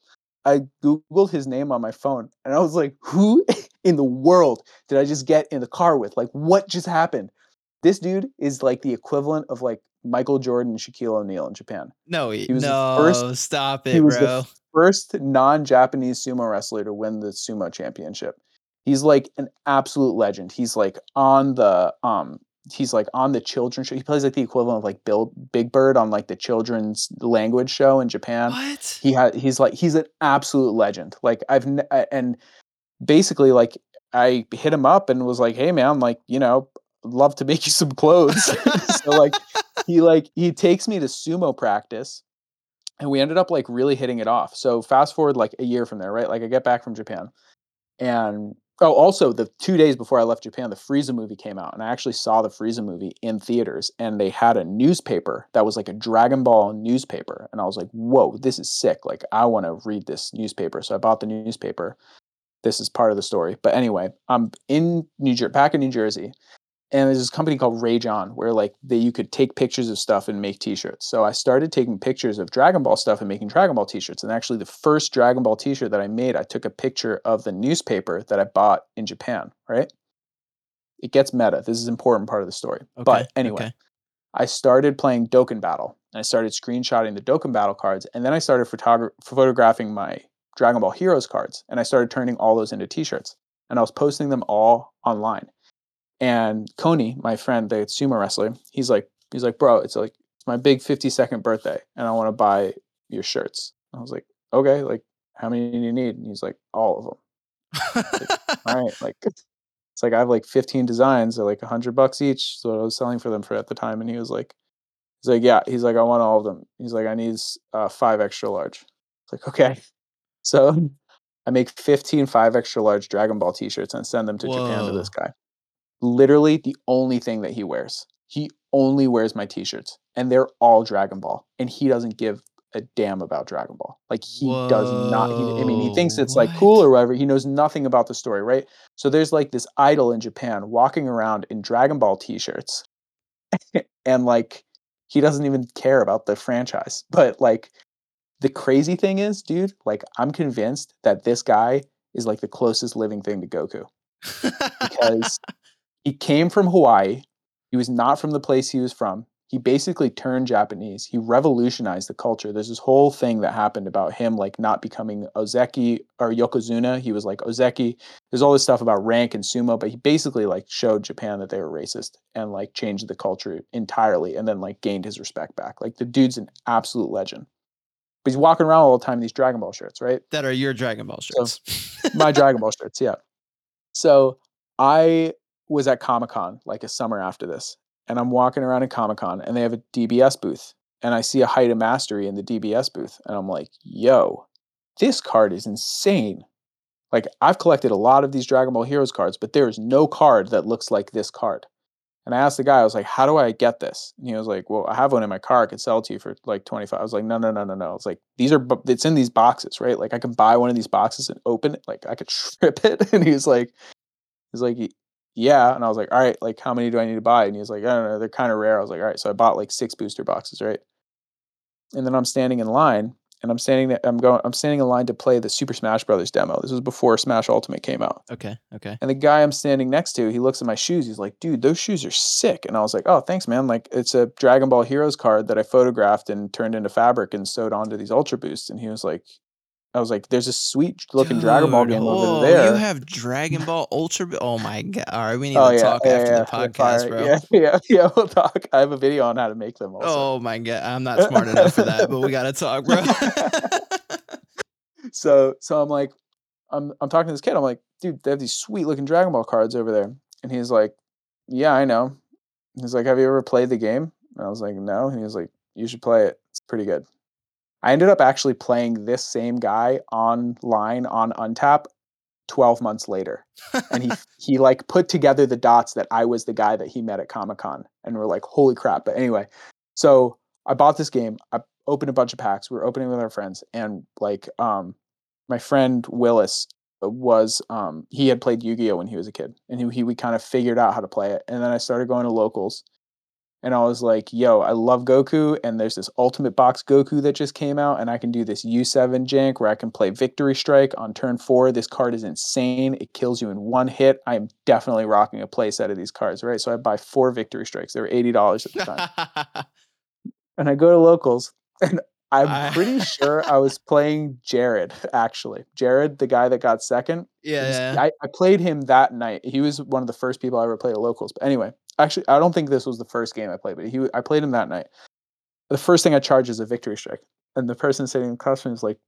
I googled his name on my phone, and I was like, "Who in the world did I just get in the car with? Like, what just happened?" This dude is like the equivalent of like Michael Jordan and Shaquille O'Neal in Japan. no, he, was the no, first- stop it, he was the. First non-Japanese sumo wrestler to win the sumo championship. He's like an absolute legend. He's like on the um he's like on the children's show. He plays like the equivalent of like Bill Big Bird on like the children's language show in Japan. what? he had he's like he's an absolute legend like i've and basically like i hit him up and was like hey man like you know love to make you some clothes. So like he like he takes me to sumo practice and we ended up like really hitting it off. So fast forward like a year from there right? Like i get back from japan and oh also the two days before i left japan the frieza movie came out and i actually saw the frieza movie in theaters and they had a newspaper that was like a dragon ball newspaper and i was like whoa this is sick. Like i want to read this newspaper. So i bought the newspaper. This is part of the story. But anyway i'm in new jersey back in new jersey and there's this company called Rage On where like they, you could take pictures of stuff and make t-shirts. So I started taking pictures of Dragon Ball stuff and making Dragon Ball t-shirts. And actually the first Dragon Ball t-shirt that I made, I took a picture of the newspaper that I bought in Japan, right? It gets meta. This is an important part of the story. Okay, but anyway, okay. I started playing Dokkan Battle and I started screenshotting the Dokkan Battle cards and then I started photogra- photographing my Dragon Ball Heroes cards and I started turning all those into t-shirts and I was posting them all online. And Coney, my friend, the sumo wrestler, he's like, he's like, bro, it's like it's my big 52nd birthday, and I want to buy your shirts. I was like, okay, like how many do you need? And he's like, all of them. All right, like it's like I have like 15 designs, they're like hundred bucks each. So I was selling for them for at the time, and he was like, he's like, yeah, he's like, I want all of them. He's like, I need uh, five extra large. It's like, okay, so I make 15 five extra large Dragon Ball t-shirts and send them to Japan to this guy literally the only thing that he wears. He only wears my t-shirts and they're all Dragon Ball and he doesn't give a damn about Dragon Ball. Like he does not he, I mean he thinks Whoa, it's like cool or whatever. He knows nothing about the story, right? So there's like this idol in Japan walking around in Dragon Ball t-shirts and like he doesn't even care about the franchise. But like the crazy thing is, dude, like I'm convinced that this guy is like the closest living thing to Goku because he came from Hawaii. He was not from the place he was from. He basically turned Japanese. He revolutionized the culture. There's this whole thing that happened about him like not becoming Ozeki or Yokozuna. He was like Ozeki. There's all this stuff about rank and sumo, but he basically like showed Japan that they were racist and like changed the culture entirely and then like gained his respect back. Like the dude's an absolute legend. But he's walking around all the time in these Dragon Ball shirts, right? that are your Dragon Ball So- shirts. my Dragon Ball shirts, yeah. So I was at Comic Con like a summer after this, and I'm walking around in Comic Con, and they have a DBS booth, and I see a Height of Mastery in the DBS booth, and I'm like, yo, this card is insane. Like I've collected a lot of these Dragon Ball Heroes cards, but there is no card that looks like this card. And I asked the guy, I was like, how do I get this? And he was like, well, I have one in my car. I could sell it to you for like 25. I was like, no, no, no, no, no. It's like, these are, it's in these boxes, right? Like I can buy one of these boxes and open it. Like I could strip it. And he was like, he's like, "Y- yeah. And I was like, all right, like how many do I need to buy? And he was like, I don't know. They're kind of rare. I was like, all right. So I bought like six booster boxes, right? And then I'm standing in line and I'm standing there, I'm going, I'm standing in line to play the Super Smash Brothers demo. This was before Smash Ultimate came out. okay, okay. And the guy I'm standing next to, he looks at my shoes. He's like, dude, those shoes are sick. And I was like, oh, thanks, man. Like, it's a Dragon Ball Heroes card that I photographed and turned into fabric and sewed onto these Ultra Boosts. And he was like, I was like, "There's a sweet looking Dragon Ball game oh, over there." You have Dragon Ball Ultra. Oh my god! All right, we need oh to yeah, talk yeah, after yeah, the podcast, bro. Yeah, yeah, yeah. We'll talk. I have a video on how to make them. Also. Oh my god! I'm not smart enough for that, but we gotta talk, bro. so so I'm like, I'm I'm talking to this kid. I'm like, dude, they have these sweet looking Dragon Ball cards over there, and he's like, yeah, I know. He's like, have you ever played the game? And I was like, no. And he was like, you should play it. It's pretty good. I ended up actually playing this same guy online on Untap 12 months later. And he he like put together the dots that I was the guy that he met at Comic-Con. And we're like, holy crap. But anyway, so I bought this game. I opened a bunch of packs. We were opening with our friends. And like um my friend Willis was um he had played Yu-Gi-Oh when he was a kid. And he, he we kind of figured out how to play it. And then I started going to locals and I was like, yo, I love Goku, and there's this Ultimate Box Goku that just came out, and I can do this U7 jank where I can play Victory Strike on turn four. This card is insane. It kills you in one hit. I am definitely rocking a play set of these cards, right? So I buy four Victory Strikes. They were $80 at the time. and I go to locals, and I'm pretty sure I was playing Jared, actually. Jared, the guy that got second. yeah, was- yeah. I, I played him that night. He was one of the first people I ever played at locals. But anyway, actually, I don't think this was the first game I played, but he I played him that night. The first thing I charged is a victory strike, and the person sitting across from me is like,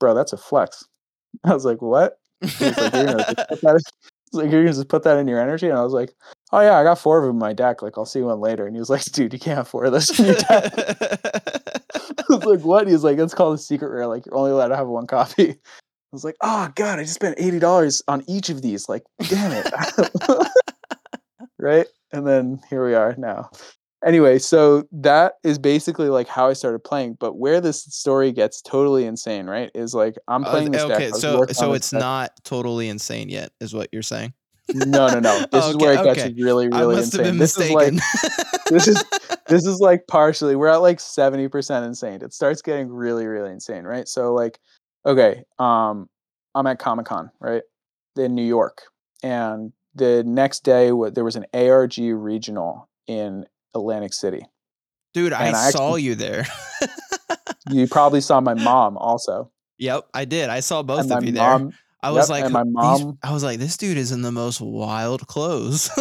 "Bro, that's a flex." I was like, "What?" He like, "You're gonna just put that." He's like, "You're gonna just put that in your energy," and I was like, "Oh yeah, I got four of them in my deck. Like, I'll see one later." And he was like, "Dude, you can't have four of those in your deck." I was like, "What?" He's like, "It's called a secret rare. Like, you're only allowed to have one copy." I was like, "Oh god, I just spent eighty dollars on each of these. Like, damn it!" right? And then here we are now. Anyway, so that is basically like how I started playing. But where this story gets totally insane, right, is like I'm Uh, playing this deck. okay, was so so it's deck- not totally insane yet, is what you're saying. No, no, no. This is where it gets okay. really, I really must insane. have been this is like mistaken. this is this is like partially we're at like 70% insane it starts getting really really insane right so like okay um i'm at comic-con right in new york and the next day there was an arg regional in atlantic city Dude, I, I saw actually- you there. you probably saw my mom also yep, I did. I saw both and of you there. mom I was yep, like, and my mom- I was like, this dude is in the most wild clothes.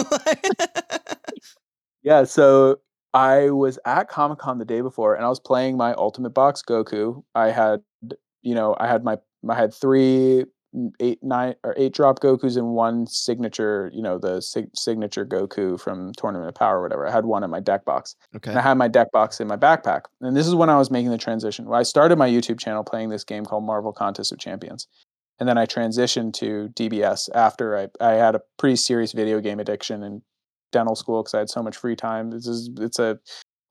yeah so i was at comic-con the day before and i was playing my ultimate box goku i had you know i had my i had three eight nine or eight drop gokus and one signature you know the sig- signature goku from tournament of power or whatever i had one in my deck box okay. and i had my deck box in my backpack and this is when i was making the transition well, i started my youtube channel playing this game called marvel contest of champions and then i transitioned to dbs after i, I had a pretty serious video game addiction and dental school because I had so much free time. This is it's a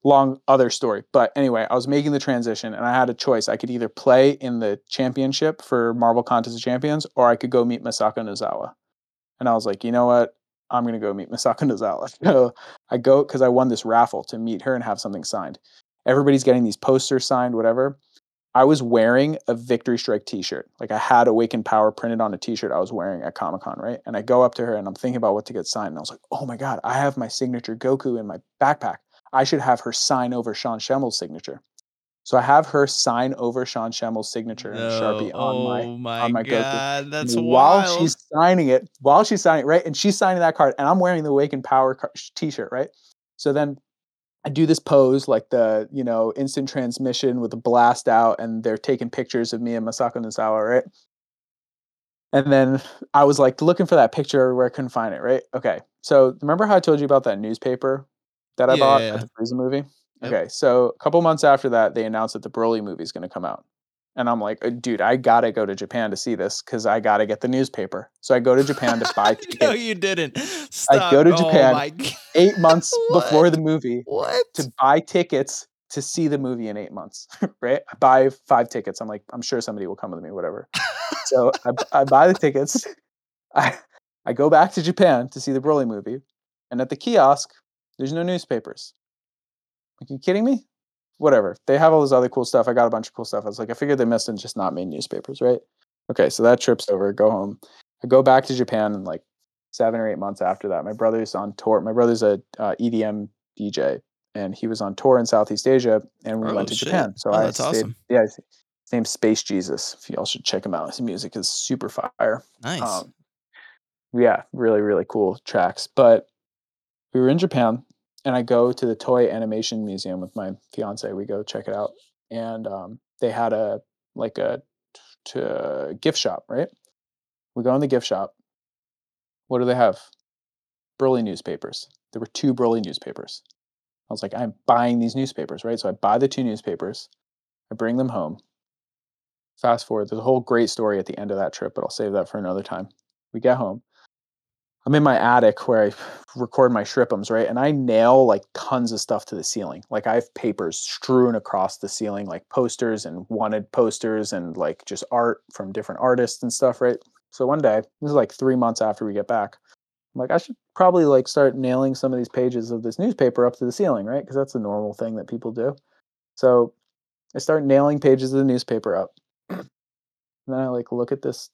long other story. But anyway, I was making the transition and I had a choice. I could either play in the championship for Marvel Contest of Champions or I could go meet Masako Nozawa. And I was like, you know what? I'm gonna go meet Masako Nozawa. So I go because I won this raffle to meet her and have something signed. Everybody's getting these posters signed, whatever. I was wearing a Victory Strike T-shirt. Like I had Awakened Power printed on a T-shirt I was wearing at Comic Con, right? And I go up to her and I'm thinking about what to get signed. And I was like, oh my god, I have my signature Goku in my backpack. I should have her sign over Sean Schemmel's signature. So I have her sign over Sean Schemmel's signature in Sharpie on my oh my, on my Goku. god, that's and wild. while she's signing it, while she's signing it, right, and she's signing that card, and I'm wearing the Awakened Power car- T-shirt, right. So then I do this pose, like the you know instant transmission with the blast out, and they're taking pictures of me and Masako Nozawa, right. And then I was like looking for that picture where I couldn't find it, right? Okay, so remember how I told you about that newspaper that I Yeah, bought yeah, at the Frieza movie? Yep. Okay, so a couple months after that, they announced that the Broly movie is going to come out. And I'm like, "Uh, dude, I gotta go to Japan to see this because I gotta get the newspaper. So I go to Japan to buy no, tickets you didn't. Stop. go to Oh Japan. eight months before the movie what? to buy tickets to see the movie in eight months. right? I buy five tickets. I'm like, I'm sure somebody will come with me, whatever. so I, I buy the tickets. I I go back to Japan to see the Broly movie, and at the kiosk, there's no newspapers. Like, you kidding me? Whatever. They have all this other cool stuff. I got a bunch of cool stuff. I was like, I figured they must have just not made newspapers, right? Okay, so that trip's over. Go home. I go back to Japan and like seven or eight months after that. My brother's on tour. My brother's a uh, EDM DJ, and he was on tour in Southeast Asia, and we Oh, went to shit. Japan. So Oh, I that's stayed, awesome. Yeah, stayed name's Space Jesus. If y'all should check him out. His music is super fire. Nice. Um, yeah, really, really cool tracks. But we were in Japan, and I go to the Toei Animation Museum with my fiance. We go check it out, and um, they had a like a t- t- gift shop, right? We go in the gift shop. What do they have? Broly newspapers. There were two Broly newspapers. I was like, I'm buying these newspapers, right? So I buy the two newspapers. I bring them home. Fast forward, there's a whole great story at the end of that trip, but I'll save that for another time. We get home. I'm in my attic where I record my shrippums, right? And I nail like tons of stuff to the ceiling. Like I have papers strewn across the ceiling, like posters and wanted posters and like just art from different artists and stuff, right? So one day, this is like three months after we get back, I'm like, I should probably like start nailing some of these pages of this newspaper up to the ceiling, right? Because that's a normal thing that people do. So I start nailing pages of the newspaper up. and then I like look at this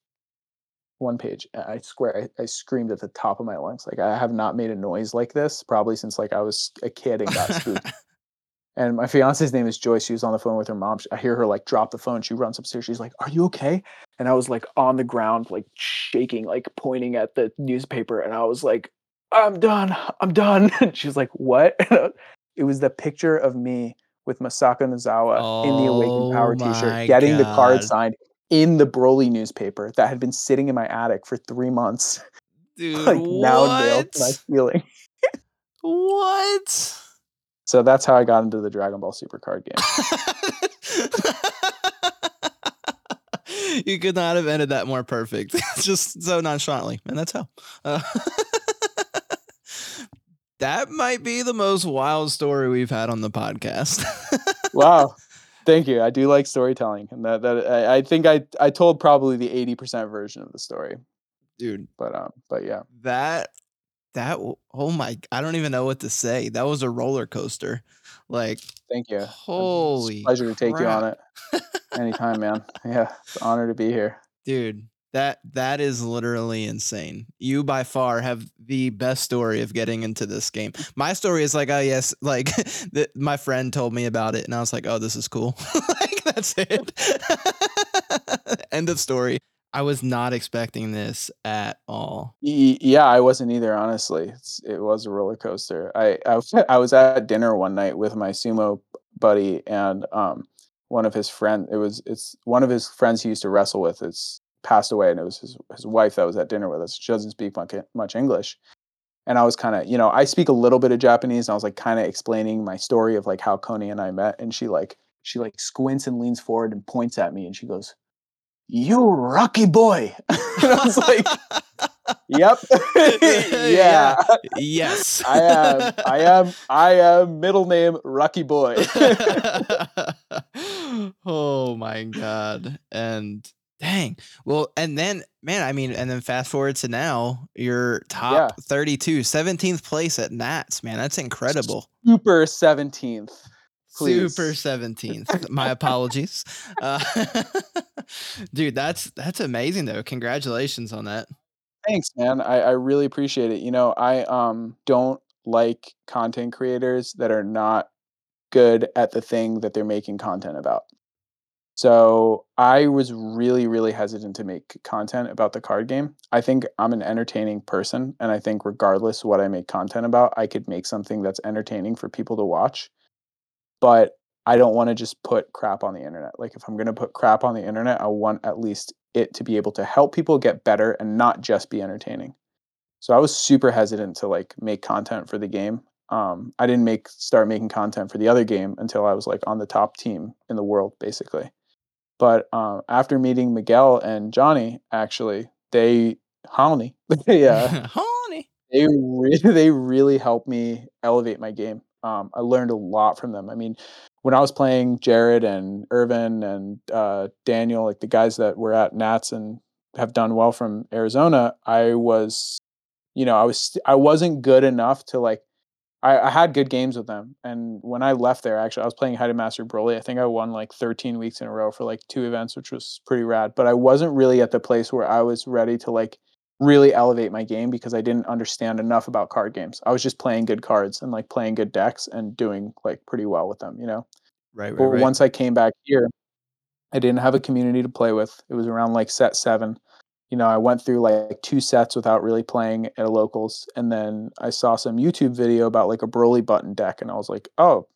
one page. I swear I, I screamed at the top of my lungs. Like I have not made a noise like this probably since like I was a kid and got spooked. and my fiance's name is Joyce. She was on the phone with her mom. I hear her like drop the phone. She runs upstairs. She's like, "Are you okay?" And I was like on the ground, like shaking, like pointing at the newspaper. And I was like, "I'm done. I'm done." And she was like, "What?" it was the picture of me with Masako Nozawa in the Awakened oh Power Oh T-shirt, getting the card signed in the Broly newspaper that had been sitting in my attic for three months, Dude, like now nailed to my what? ceiling. What? So that's how I got into the Dragon Ball Super card game. you could not have ended that more perfect. Just so nonchalantly, and that's how. Uh, that might be the most wild story we've had on the podcast. wow. Thank you. I do like storytelling, and that that I, I think I I told probably the eighty percent version of the story, Dude, but um, but yeah, that that oh my I don't even know what to say. That was a roller coaster. Like thank you. It's a holy pleasure to take you on crap. it anytime, man. Yeah, it's an honor to be here. Dude, that that is literally insane. You by far have the best story of getting into this game. My story is like, oh yes, like the, my friend told me about it, and I was like, oh, this is cool. like that's it. End of story. I was not expecting this at all. Yeah, I wasn't either. Honestly, it's, it was a roller coaster. I, I was I was at dinner one night with my sumo buddy and um one of his friend. It was it's one of his friends he used to wrestle with. It's passed away, and it was his his wife that was at dinner with us. She doesn't speak much much English, and I was kind of you know I speak a little bit of Japanese. And I was like kind of explaining my story of like how Coney and I met, and she like she like squints and leans forward and points at me, and she goes, "You rocky boy." and I was like. Yep. yeah. yes. I am. I am. I am. Middle name Rocky Boy. oh my god. And dang. Well, and then man, I mean, and then fast forward to now, you're top Yeah. 32, 17th place at Nats, man. That's incredible. Super seventeenth. Please. Super 17th. My apologies. Uh, dude, that's that's amazing though. Congratulations on that. Thanks, man. I, I really appreciate it. You know, I um don't like content creators that are not good at the thing that they're making content about. So I was really, really hesitant to make content about the card game. I think I'm an entertaining person, and I think regardless what I make content about, I could make something that's entertaining for people to watch. But I don't want to just put crap on the internet. Like if I'm going to put crap on the internet, I want at least it to be able to help people get better and not just be entertaining. So I was super hesitant to like make content for the game. Um, I didn't make start making content for the other game until I was like on the top team in the world, basically. But um, after meeting Miguel and Johnny, actually, they Honey, they uh, Honey. they really they really helped me elevate my game. Um, I learned a lot from them. I mean, when I was playing Jared and Irvin and uh, Daniel, like the guys that were at Nats and have done well from Arizona, I was, you know, I was I wasn't good enough to like. I, I had good games with them, and when I left there, actually, I was playing Hidden Master Broly. I think I won like 13 weeks in a row for like two events, which was pretty rad. But I wasn't really at the place where I was ready to like really elevate my game because I didn't understand enough about card games. I was just playing good cards and like playing good decks and doing like pretty well with them, you know. Right, right, But right. once I came back here, I didn't have a community to play with. It was around like set seven. You know, I went through like two sets without really playing at a locals, and then I saw some YouTube video about like a Broly button deck, and I was like, oh,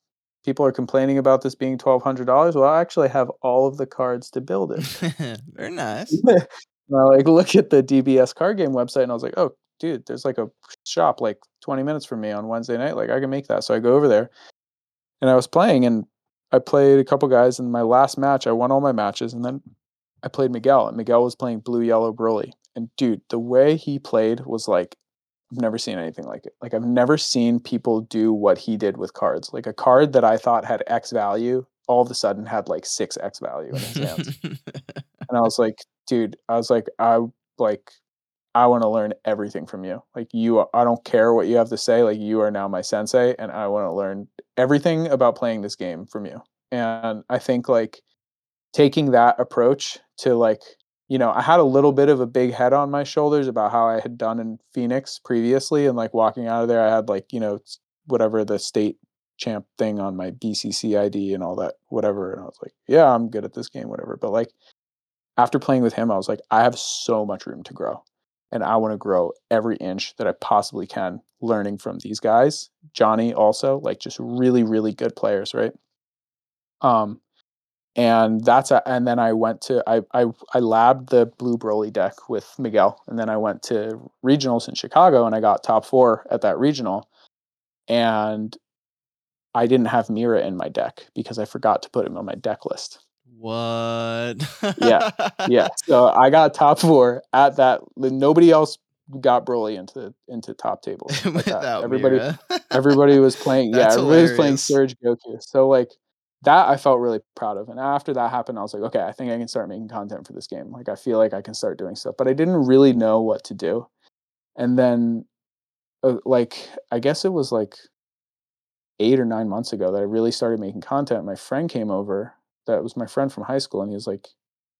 people are complaining about this being twelve hundred dollars. Well, I actually have all of the cards to build it. Very nice. and I like look at the DBS card game website, and I was like, oh, dude, there's like a shop like twenty minutes from me on Wednesday night. Like I can make that. So I go over there, and I was playing, and I played a couple guys. In my last match, I won all my matches, and then I played Miguel, and Miguel was playing blue yellow Broly. And dude, the way he played was like I've never seen anything like it. Like I've never seen people do what he did with cards. Like a card that I thought had X value, all of a sudden had like six X value in his hands. and I was like, dude, I was like, I like I want to learn everything from you. Like you I don't care what you have to say. Like you are now my sensei and I want to learn everything about playing this game from you. And I think like taking that approach to like you know, I had a little bit of a big head on my shoulders about how I had done in Phoenix previously. And like walking out of there, I had like, you know, whatever the state champ thing on my BCC ID and all that, whatever. And I was like, yeah, I'm good at this game, whatever. But like after playing with him, I was like, I have so much room to grow. And I want to grow every inch that I possibly can learning from these guys. Johnny also, like just really, really good players, right? Um, and that's a, and then I went to I I I labbed the blue Broly deck with Miguel, and then I went to regionals in Chicago, and I got top four at that regional, and I didn't have Mira in my deck because I forgot to put him on my deck list. What? yeah, yeah. So I got top four at that. Nobody else got Broly into into top tables. Like everybody, everybody was playing. yeah, everybody hilarious. was playing Surge Goku. So like that I felt really proud of. And after that happened, I was like, okay, I think I can start making content for this game. Like I feel like I can start doing stuff, but I didn't really know what to do. And then, uh, like, I guess it was like eight or nine months ago that I really started making content. My friend came over. That was my friend from high school, and he was like,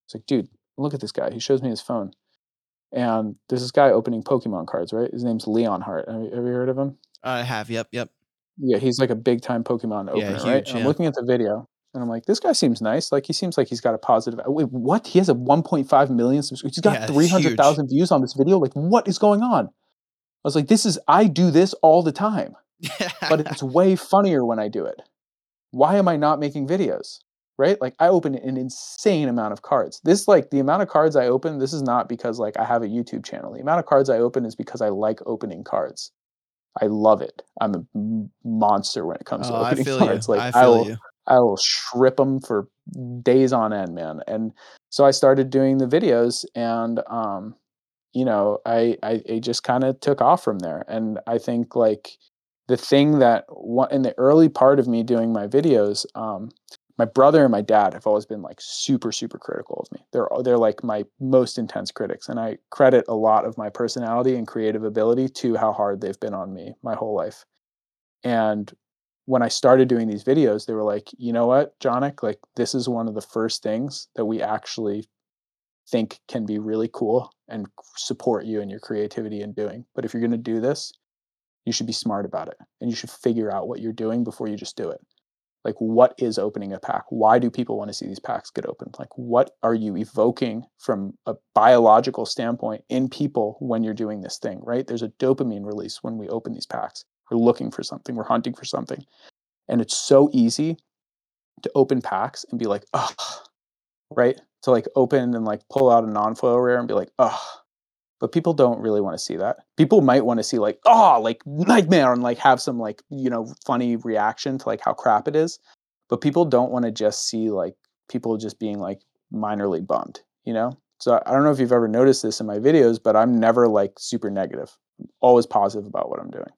"He's like, dude, look at this guy." He shows me his phone, and there's this guy opening Pokemon cards. Right? His name's Leonhart. Have you, have you heard of him? I have. Yep. Yep. Yeah, he's like a big time Pokemon opener, yeah, huge, right? And I'm looking at the video and I'm like, this guy seems nice. Like he seems like he's got a positive. Wait, what? He has a 1.5 million subscribers. He's got yeah, 300,000 views on this video. Like, what is going on? I was like, this is I do this all the time, but it's way funnier when I do it. Why am I not making videos? Right? Like I open an insane amount of cards. This like the amount of cards I open. This is not because like I have a YouTube channel. The amount of cards I open is because I like opening cards. I love it. I'm a monster when it comes oh, to opening cards. You. Like I, I will, you. I will strip them for days on end, man. And so I started doing the videos, and um, you know, I I, I just kind of took off from there. And I think like the thing that in the early part of me doing my videos, um, my brother and my dad have always been like super super critical of me. They're they're like my most intense critics and i credit a lot of my personality and creative ability to how hard they've been on me my whole life. And when i started doing these videos they were like you know what Jonik? Like this is one of the first things that we actually think can be really cool and support you in your creativity and doing. But if you're going to do this you should be smart about it and you should figure out what you're doing before you just do it like what is opening a pack? Why do people want to see these packs get opened? Like what are you evoking from a biological standpoint in people when you're doing this thing right? There's a dopamine release when we open these packs. We're looking for something we're hunting for something. And it's so easy to open packs and be like oh right? To like open and like pull out a non-foil rare and be like oh but people don't really want to see that. People might want to see like, oh, like nightmare and like have some like, you know, funny reaction to like how crap it is. But people don't want to just see like people just being like minorly bummed, you know? So I don't know if you've ever noticed this in my videos, but I'm never like super negative. I'm always positive about what I'm doing.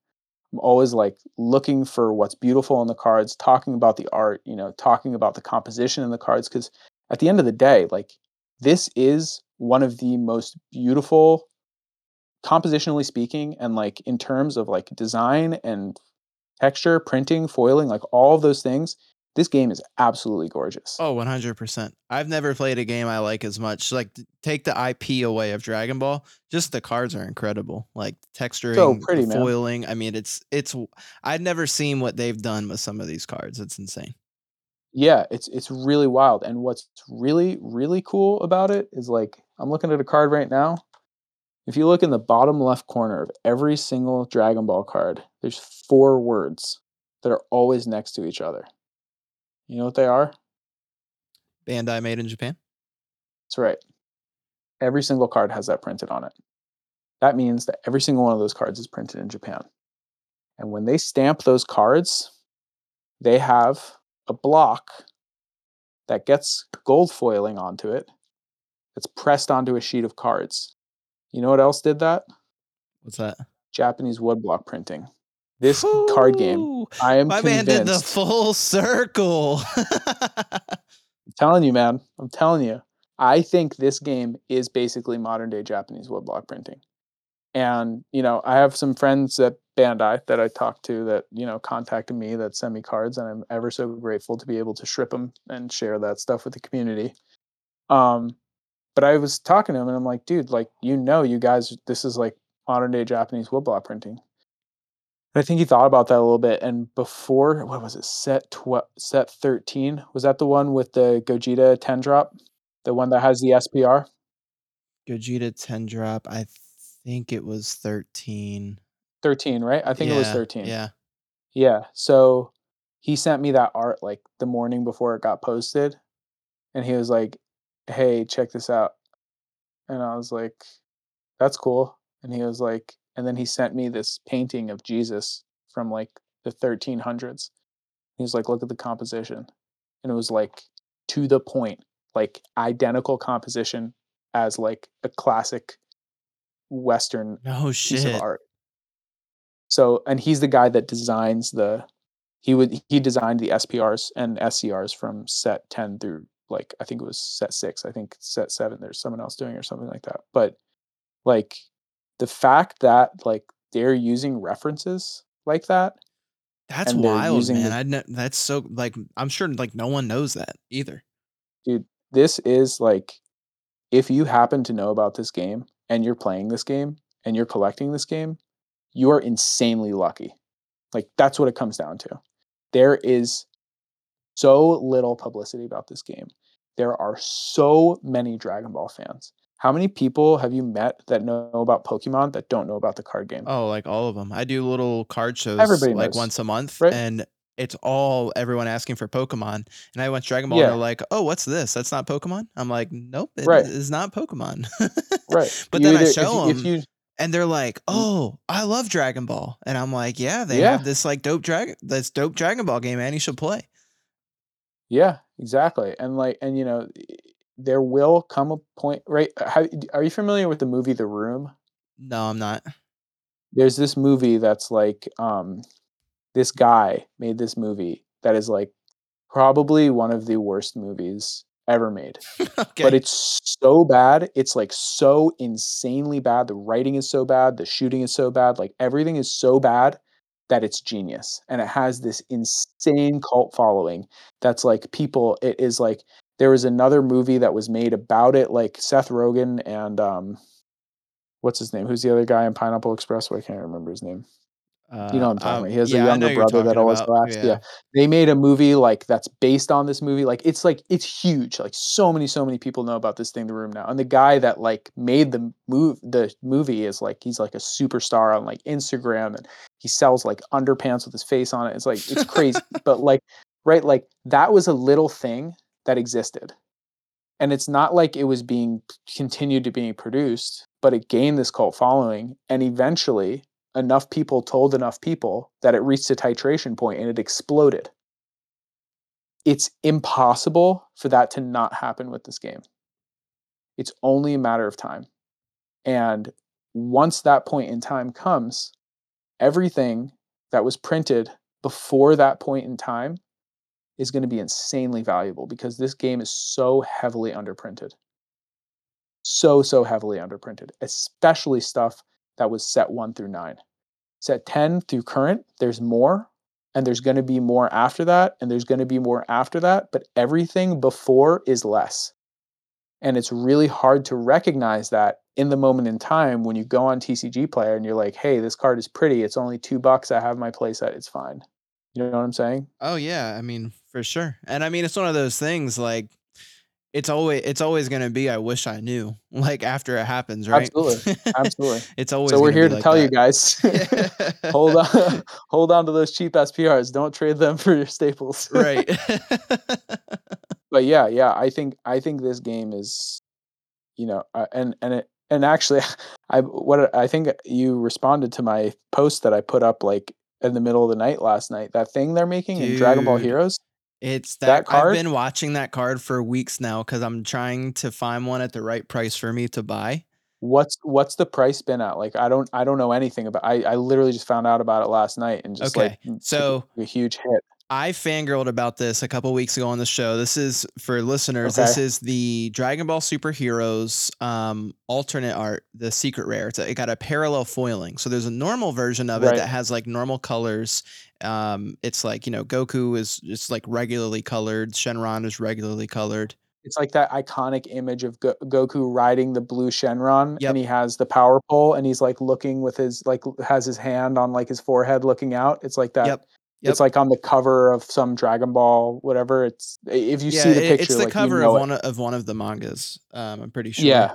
I'm always like looking for what's beautiful in the cards, talking about the art, you know, talking about the composition in the cards. Cause at the end of the day, like this is one of the most beautiful compositionally speaking and like in terms of like design and texture printing foiling like all of those things this game is absolutely gorgeous. Oh 100% i've never played a game i like as much like take the ip away of dragon ball just the cards are incredible like texturing so pretty, foiling man. i mean it's it's i've never seen what they've done with some of these cards it's insane yeah, it's it's really wild. And what's really really cool about it is like I'm looking at a card right now. If you look in the bottom left corner of every single Dragon Ball card, there's four words that are always next to each other. You know what they are? Bandai made in Japan. That's right. Every single card has that printed on it. That means that every single one of those cards is printed in Japan. And when they stamp those cards, they have a block that gets gold foiling onto it that's pressed onto a sheet of cards. You know what else did that? What's that? Japanese woodblock printing. This card game, I am My man did the full circle. I'm telling you, man. I'm telling you. I think this game is basically modern day Japanese woodblock printing. And, you know, I have some friends at Bandai that I talked to that, you know, contacted me that send me cards, and I'm ever so grateful to be able to strip them and share that stuff with the community. Um, but I was talking to him and I'm like, dude, like, you know, you guys, this is like modern day Japanese woodblock printing. And I think he thought about that a little bit. And before, what was it, set tw- set 13? Was that the one with the Gogeta 10 drop? The one that has the SPR? Gogeta 10 drop. I think it was 13. 13, right? I think it was 13. Yeah. Yeah. So he sent me that art like the morning before it got posted. And he was like, hey, check this out. And I was like, that's cool. And he was like, and then he sent me this painting of Jesus from like the 1300s. He was like, look at the composition. And it was like to the point, like identical composition as like a classic Western No piece shit. of art. So, and he's the guy that designs the. He would he designed the SPRs and SCRs from set ten through like I think it was set six. I think set seven. There's someone else doing or something like that. But like the fact that like they're using references like that. That's wild, man. the- I know that's so like I'm sure like no one knows that either. Dude, this is like if you happen to know about this game and you're playing this game and you're collecting this game, you are insanely lucky. Like that's what it comes down to. There is so little publicity about this game. There are so many Dragon Ball fans. How many people have you met that know about Pokemon that don't know about the card game? Oh, like all of them. I do little card shows Everybody like knows, once a month, right? and it's all everyone asking for Pokemon. And I went Dragon Ball, Yeah. and they're like, "Oh, what's this? That's not Pokemon." I'm like, "Nope, it Right. is not Pokemon." right. But You then I either- if show if 'em you and they're like, "Oh, I love Dragon Ball," and I'm like, "Yeah, they Yeah. have this like dope dragon, this dope Dragon Ball game, man. You should play." Yeah, exactly. And like, and you know, there will come a point, right? How, are you familiar with the movie The Room? No, I'm not. There's this movie that's like, um, this guy made this movie that is like probably one of the worst movies ever made. okay. But it's so bad. It's like so insanely bad. The writing is so bad. The shooting is so bad. Like everything is so bad that it's genius. And it has this insane cult following that's like people, it is like there was another movie that was made about it, like Seth Rogen and um what's his name? Who's the other guy in Pineapple Express? I can't remember his name. Uh, You know what I'm talking um, about. He has yeah, a younger brother that always about, laughs. Yeah. They made a movie like that's based on this movie. Like it's like it's huge. Like so many, so many people know about this thing, The Room now. And the guy that like made the move the movie is like he's like a superstar on like Instagram and he sells like underpants with his face on it. It's like it's crazy. but like right, like that was a little thing that existed. And it's not like it was being continued to being produced, but it gained this cult following. And eventually enough people told enough people that it reached a titration point and it exploded. It's impossible for that to not happen with this game. It's only a matter of time. And once that point in time comes, everything that was printed before that point in time is going to be insanely valuable because this game is so heavily underprinted. So, so heavily underprinted, especially stuff that was set one through nine. Set 10 through current, there's more, and there's going to be more after that, and there's going to be more after that, but everything before is less. And it's really hard to recognize that in the moment in time when you go on TCG Player and you're like, hey, this card is pretty. It's only two bucks. I have my playset. It's fine. You know what I'm saying? Oh yeah, I mean, for sure. And I mean, it's one of those things like it's always it's always going to be. I wish I knew. Like after it happens, right? Absolutely. Absolutely. it's always. so we're here to like tell you guys hold on hold on to those cheap SPRs. Don't trade them for your staples. right. but yeah, yeah, I think I think this game is, you know, uh, and and it and actually, I what I think you responded to my post that I put up like in the middle of the night last night. That thing they're making in Dragon Ball Heroes. It's That that, I've been watching that card for weeks now because I'm trying to find one at the right price for me to buy. What's what's the price been at? Like I don't I don't know anything about. I I literally just found out about it last night and just Okay, like so- a huge hit. I fangirled about this a couple weeks ago on the show. This is for listeners. This is the Dragon Ball Super Heroes um, alternate art, the secret rare. It's a, it got a parallel foiling. So there's a normal version of it Right. that has like normal colors. Um, it's like you know Goku is just like regularly colored. Shenron is regularly colored. It's like that iconic image of Go- Goku riding the blue Shenron, Yep. and he has the power pole, and he's like looking with his like has his hand on like his forehead, looking out. It's like that. Yep. It's like on the cover of some Dragon Ball, whatever. It's if you yeah, see the picture, it's the like, you cover know of one of, of one of the mangas. Um, I'm pretty sure. Yeah,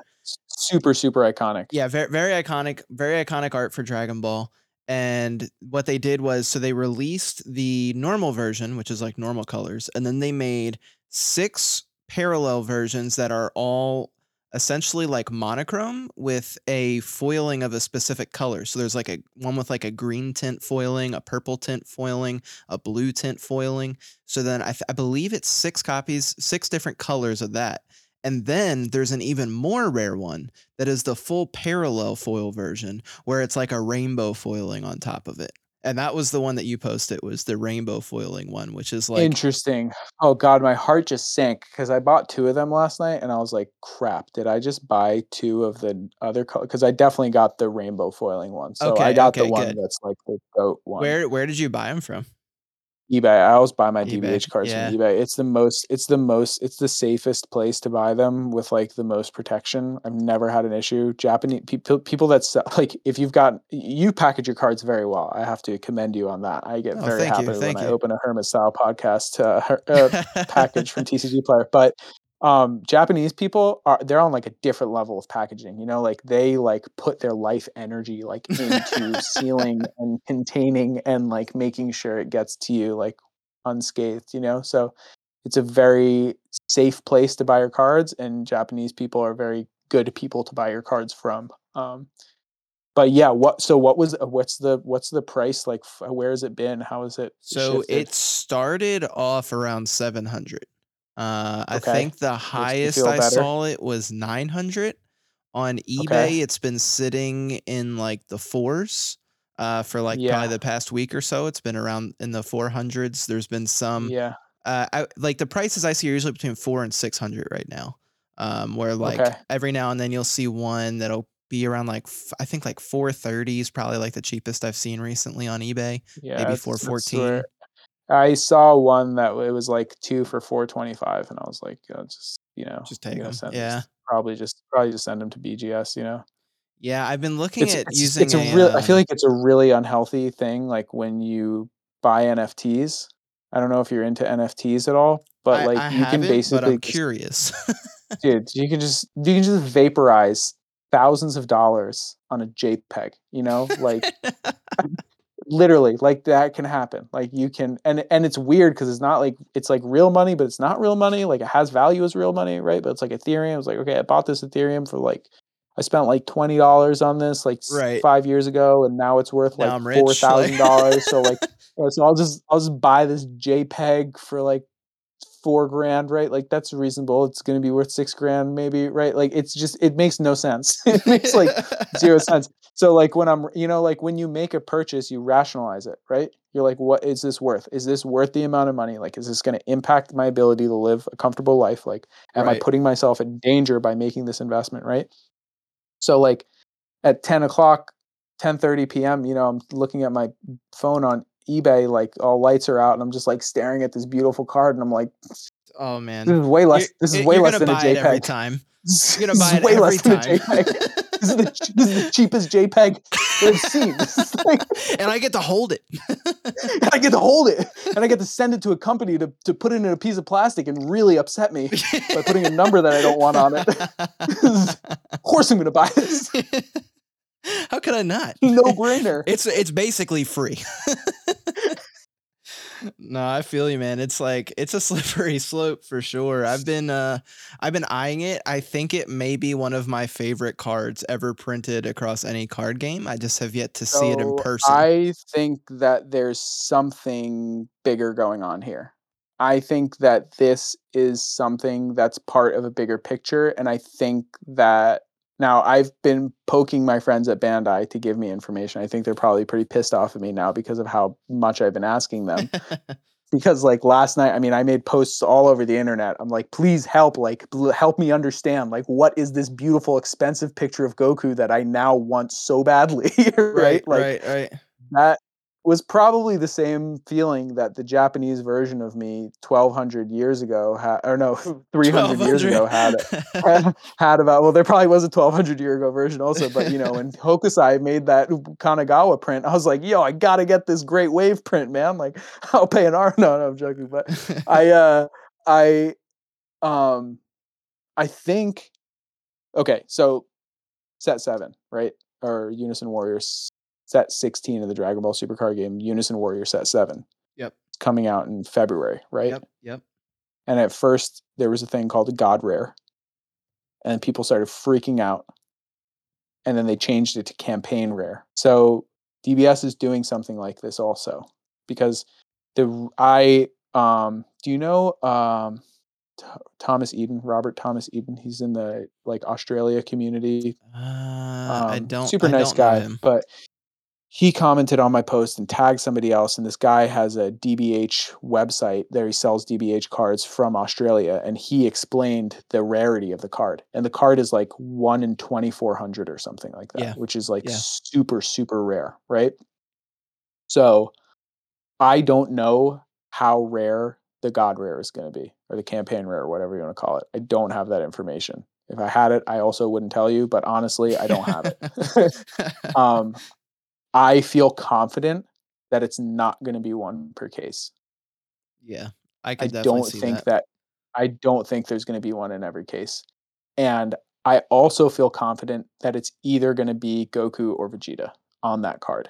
super super iconic. yeah very, very iconic very iconic art for dragon ball and what they did was so they released the normal version which is like normal colors and then they made six parallel versions that are all essentially like monochrome with a foiling of a specific color. So there's like a one with like a green tint foiling a purple tint foiling a blue tint foiling. So then i, th- I believe it's six copies six different colors of that. And then there's an even more rare one that is the full parallel foil version where it's like a rainbow foiling on top of it. And that was the one that you posted was the rainbow foiling one, which is like Interesting. Oh god, my heart just sank because I bought two of them last night, and I was like, "Crap! Did I just buy two of the other color?" Because I definitely got the rainbow foiling one, so I Okay, got the one good. that's like the goat one. where where did you buy them from? eBay. I always buy my eBay, DBH cards yeah. from eBay. It's the most. It's the most. It's the safest place to buy them with like the most protection. I've never had an issue. Japanese people, people that sell, like if you've got you package your cards very well. I have to commend you on that. I get Oh, very you, happy when I open a Hermit Style podcast uh, uh, package from TCG Player. But um Japanese people are they're on like a different level of packaging. You know, like they like put their life energy like into sealing and containing and like making sure it gets to you like unscathed, you know? So it's a very safe place to buy your cards and Japanese people are very good people to buy your cards from. Um but yeah, what so what was uh, what's the what's the price like where has it been? How is it So shifted? it started off around 700. Uh, I think the highest I saw it was 900. On eBay, it's been sitting in like the fours uh, for like Yeah. probably the past week or so. It's been around in the 400s. There's been some yeah. uh, I, like the prices I see are usually between four and six hundred right now. Um, where like Okay. every now and then you'll see one that'll be around like I think like four thirty is probably like the cheapest I've seen recently on eBay. Yeah. maybe that's- that's 414. where- I saw one that it was like two for four twenty five, and I was like, uh, just you know, Just take gonna 'em, send yeah. this- probably just probably just send them to BGS. You know, Yeah, I've been looking it's at it's, using. it's a real. I feel um, like it's a really unhealthy thing. Like when you buy NFTs. I don't know if you're into NFTs at all, but I, like I you can haven't, but basically I'm just- curious. dude you can just you can just vaporize thousands of dollars on a jpeg you know like literally like that can happen like you can and and it's weird because it's not like it's like real money but it's not real money like it has value as real money right but it's like ethereum it's like okay i bought this ethereum for like i spent like $20 on this like Right. five years ago and now it's worth Now like I'm rich, like- $4000 so like so i'll just i'll just buy this jpeg for like four grand, right? Like that's reasonable. It's going to be worth six grand, maybe, right? Like it's just it makes no sense. it makes like zero sense. So like when I'm, you know, like when you make a purchase, you rationalize it, right? You're like, what is this worth? Is this worth the amount of money? Like, is this going to impact my ability to live a comfortable life? Like, am I putting myself in danger by making this investment, right? So like at 10 o'clock, 10 30 p.m., you know, I'm looking at my phone on eBay, like all lights are out, and I'm just like staring at this beautiful card, and I'm like, oh man, this is way less. You're- this is eh, way less than a it every JPEG. time. This You're gonna buy is it way less than a. JPEG. this, is the, this is the cheapest JPEG obscene. It's like- and I get to hold it. I get to hold it and I get to send it to a company to, to put it in a piece of plastic and really upset me by putting a number that I don't want on it. of course I'm gonna buy this. How could I not? No brainer. It's it's basically free. no, I feel you, man. It's like it's a slippery slope for sure. I've been uh I've been eyeing it. I think it may be one of my favorite cards ever printed across any card game. I just have yet to see it in person. I think that there's something bigger going on here. I think that this is something that's part of a bigger picture. And I think that now I've been poking my friends at Bandai to give me information. I think they're probably pretty pissed off at me now because of how much I've been asking them. because like last night, I mean, I made posts all over the internet. I'm like, please help, like help me understand, like what is this beautiful, expensive picture of Goku that I now want so badly, right? right, Like right, right. that was probably the same feeling that the Japanese version of me 1200 years ago had, or no, 300 years ago had, had had about. Well, there probably was a 1200 year ago version also, but you know, when Hokusai made that Kanagawa print, I was like, yo, I gotta get this great wave print, man. Like, I'll pay an arm. No, no, I'm joking, but I, uh, I, um, I think, okay, so set seven, right? Or Unison Warriors set 16 of the Dragon Ball Super card game, Unison Warrior set seven. Yep. It's coming out in February, right? Yep, yep. And at first, there was a thing called a God Rare, and people started freaking out. And then they changed it to Campaign Rare. So DBS is doing something like this also, because the I um do you know um Th- Thomas Eden, Robert Thomas Eden? He's in the like Australia community. Uh, I Um, don't. super I nice don't guy, but he commented on my post and tagged somebody else. And this guy has a DBH website there. He sells DBH cards from Australia, and he explained the rarity of the card. And the card is like one in twenty four hundred or something like that, Yeah. which is like Yeah. super super rare, right? So I don't know how rare the God rare is going to be, or the campaign rare, or whatever you want to call it. I don't have that information. If I had it, I also wouldn't tell you. But honestly, I don't have it. um, I feel confident that it's not going to be one per case. yeah, I I definitely don't think that. that. I don't think there's going to be one in every case, and I also feel confident that it's either going to be Goku or Vegeta on that card.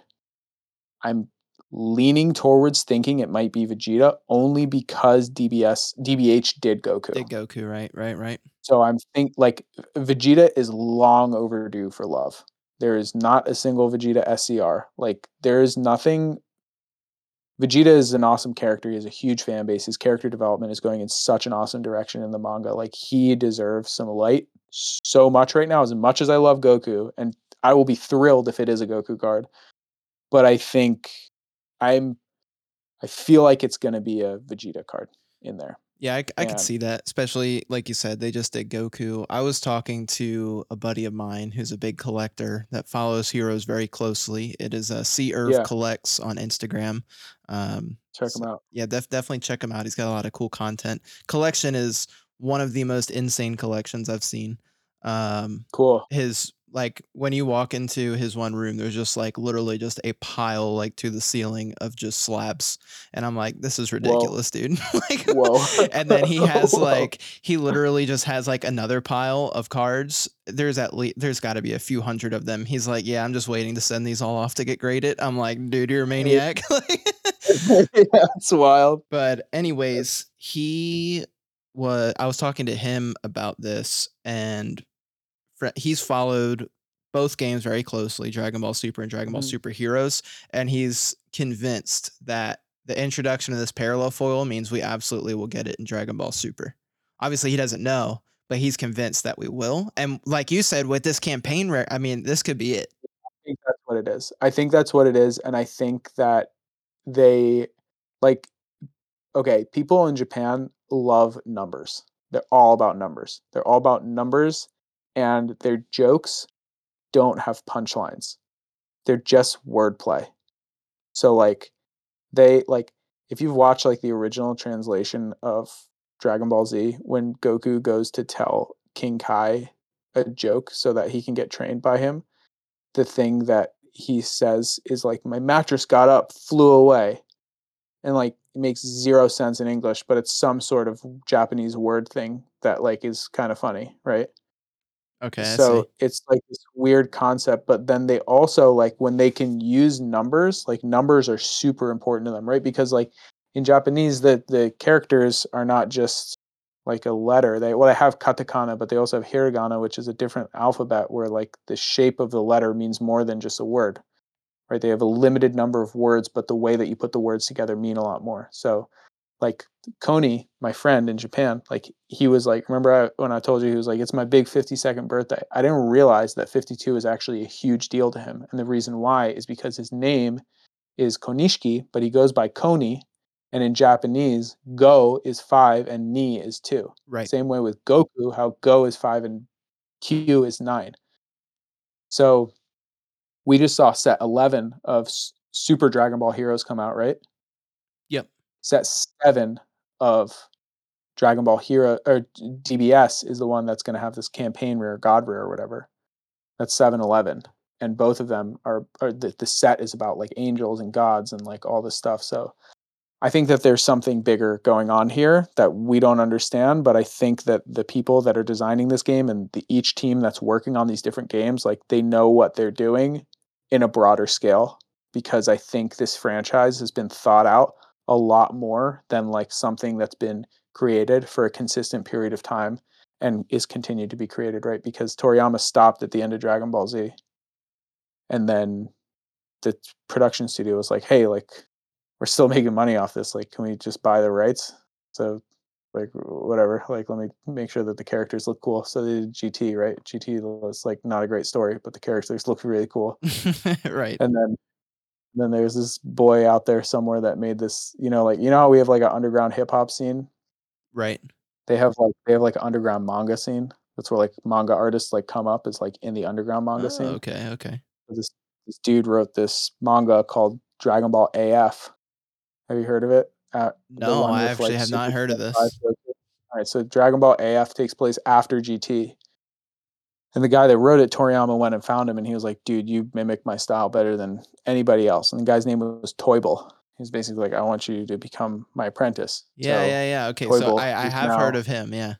I'm leaning towards thinking it might be Vegeta only because DBS DBH did Goku. Did Goku right, right, right. So I'm think like Vegeta is long overdue for love. There is not a single Vegeta SCR. Like there is nothing. Vegeta is an awesome character. He has a huge fan base. His character development is going in such an awesome direction in the manga. Like he deserves some light so much right now. As much as I love Goku, and I will be thrilled if it is a Goku card. But I think I'm. I feel like it's going to be a Vegeta card in there. Yeah, I, I could see that, especially like you said, they just did Goku. I was talking to a buddy of mine who's a big collector that follows heroes very closely. It is a C Irv Yeah. collects on Instagram. Um, Check so- him out. yeah, def- definitely check him out. He's got a lot of cool content. Collection is one of the most insane collections I've seen. Um, Cool. his like when you walk into his one room there's just like literally just a pile like to the ceiling of just slabs and i'm like this is ridiculous dude. Like Whoa. and then he has Whoa. like he literally just has like another pile of cards. There's at least there's got to be a few hundred of them. He's like yeah i'm just waiting to send these all off to get graded. I'm like dude you're a maniac. Yeah, it's wild. but anyways, he was I was talking to him about this and he's followed both games very closely, Dragon Ball Super and Dragon Ball Mhm. Super Heroes, and he's convinced that the introduction of this parallel foil means we absolutely will get it in Dragon Ball Super. Obviously, he doesn't know, but he's convinced that we will. And like you said, with this campaign rare, I mean, this could be it. I think that's what it is. I think that's what it is, and I think that they like okay, people in Japan love numbers. They're all about numbers. They're all about numbers and their jokes don't have punchlines. They're just wordplay. So like they like if you've watched like the original translation of Dragon Ball Z when Goku goes to tell King Kai a joke so that he can get trained by him, the thing that he says is like my mattress got up, flew away. And like it makes zero sense in English, but it's some sort of Japanese word thing that like is kind of funny, right? Okay. So it's like this weird concept, but then they also like when they can use numbers, like numbers are super important to them, right? Because like in Japanese, the the characters are not just like a letter. They well, they have katakana, but they also have hiragana, which is a different alphabet where like the shape of the letter means more than just a word. Right? They have a limited number of words, but the way that you put the words together mean a lot more. So like Koni, my friend in Japan, like he was like, remember I, when I told you he was like, it's my big 52nd birthday. I didn't realize that 52 is actually a huge deal to him. And the reason why is because his name is Konishiki, but he goes by Koni. And in Japanese, go is five and ni is two. Right. Same way with Goku, how go is five and Q is nine. So we just saw set 11 of Super Dragon Ball Heroes come out, right? Set seven of Dragon Ball Hero or DBS is the one that's going to have this campaign rare, God rare, or whatever. That's 7 11. And both of them are, are the, the set is about like angels and gods and like all this stuff. So I think that there's something bigger going on here that we don't understand, but I think that the people that are designing this game and the, each team that's working on these different games, like they know what they're doing in a broader scale because I think this franchise has been thought out a lot more than like something that's been created for a consistent period of time and is continued to be created, right? Because Toriyama stopped at the end of Dragon Ball Z. And then the production studio was like, hey, like we're still making money off this. Like, can we just buy the rights? So, like, whatever. Like, let me make sure that the characters look cool. So they did GT, right? GT was like not a great story, but the characters look really cool. right. And then, then there's this boy out there somewhere that made this. You know, like you know how we have like an underground hip hop scene. Right. They have like they have like an underground manga scene. That's where like manga artists like come up as like in the underground manga Oh, scene okay. Okay. this this dude wrote this manga called Dragon Ball AF. Have you heard of it? Uh, No, I actually have not heard of this. All right, so Dragon Ball AF takes place after GT. And the guy that wrote it, Toriyama, went and found him, and he was like, "Dude, you mimic my style better than anybody else." And the guy's name was Toyble. He's basically like, "I want you to become my apprentice." Yeah, So, yeah, yeah. Okay. So I, I have heard of him. Yeah.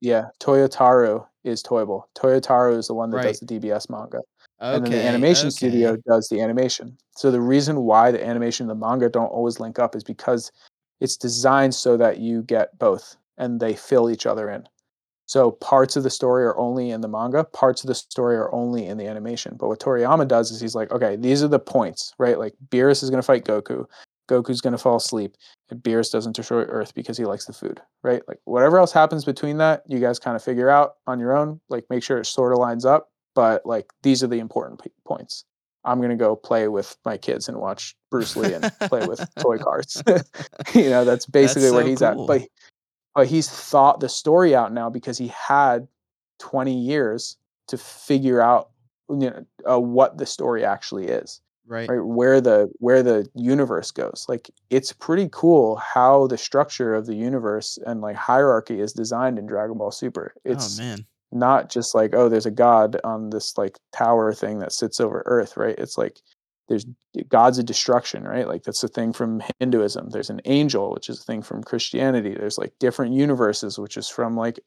yeah. Toyotarou is Toyble. Toyotarou is the one that does the DBS manga. Okay. and then the animation okay. studio does the animation. So the reason why the animation and the manga don't always link up is because it's designed so that you get both and they fill each other in. So parts of the story are only in the manga, parts of the story are only in the animation. But what Toriyama does is he's like, okay, these are the points, right? Like Beerus is going to fight Goku. Goku's going to fall asleep. And Beerus doesn't destroy Earth because he likes the food, right? Like whatever else happens between that, you guys kind of figure out on your own. Like make sure it sort of lines up. But like these are the important p- points. I'm gonna go play with my kids and watch Bruce Lee and play with toy cars. you know, that's basically where so he's cool. at. But but he's thought the story out now because he had 20 years to figure out you know uh, what the story actually is Right. right where the where the universe goes like it's pretty cool how the structure of the universe and like hierarchy is designed in dragon ball super it's oh man. not just like oh there's a god on this like tower thing that sits over earth right it's like there's gods of destruction right? Like that's a thing from hinduism. There's an angel which is a thing from christianity. There's like different universes which is from like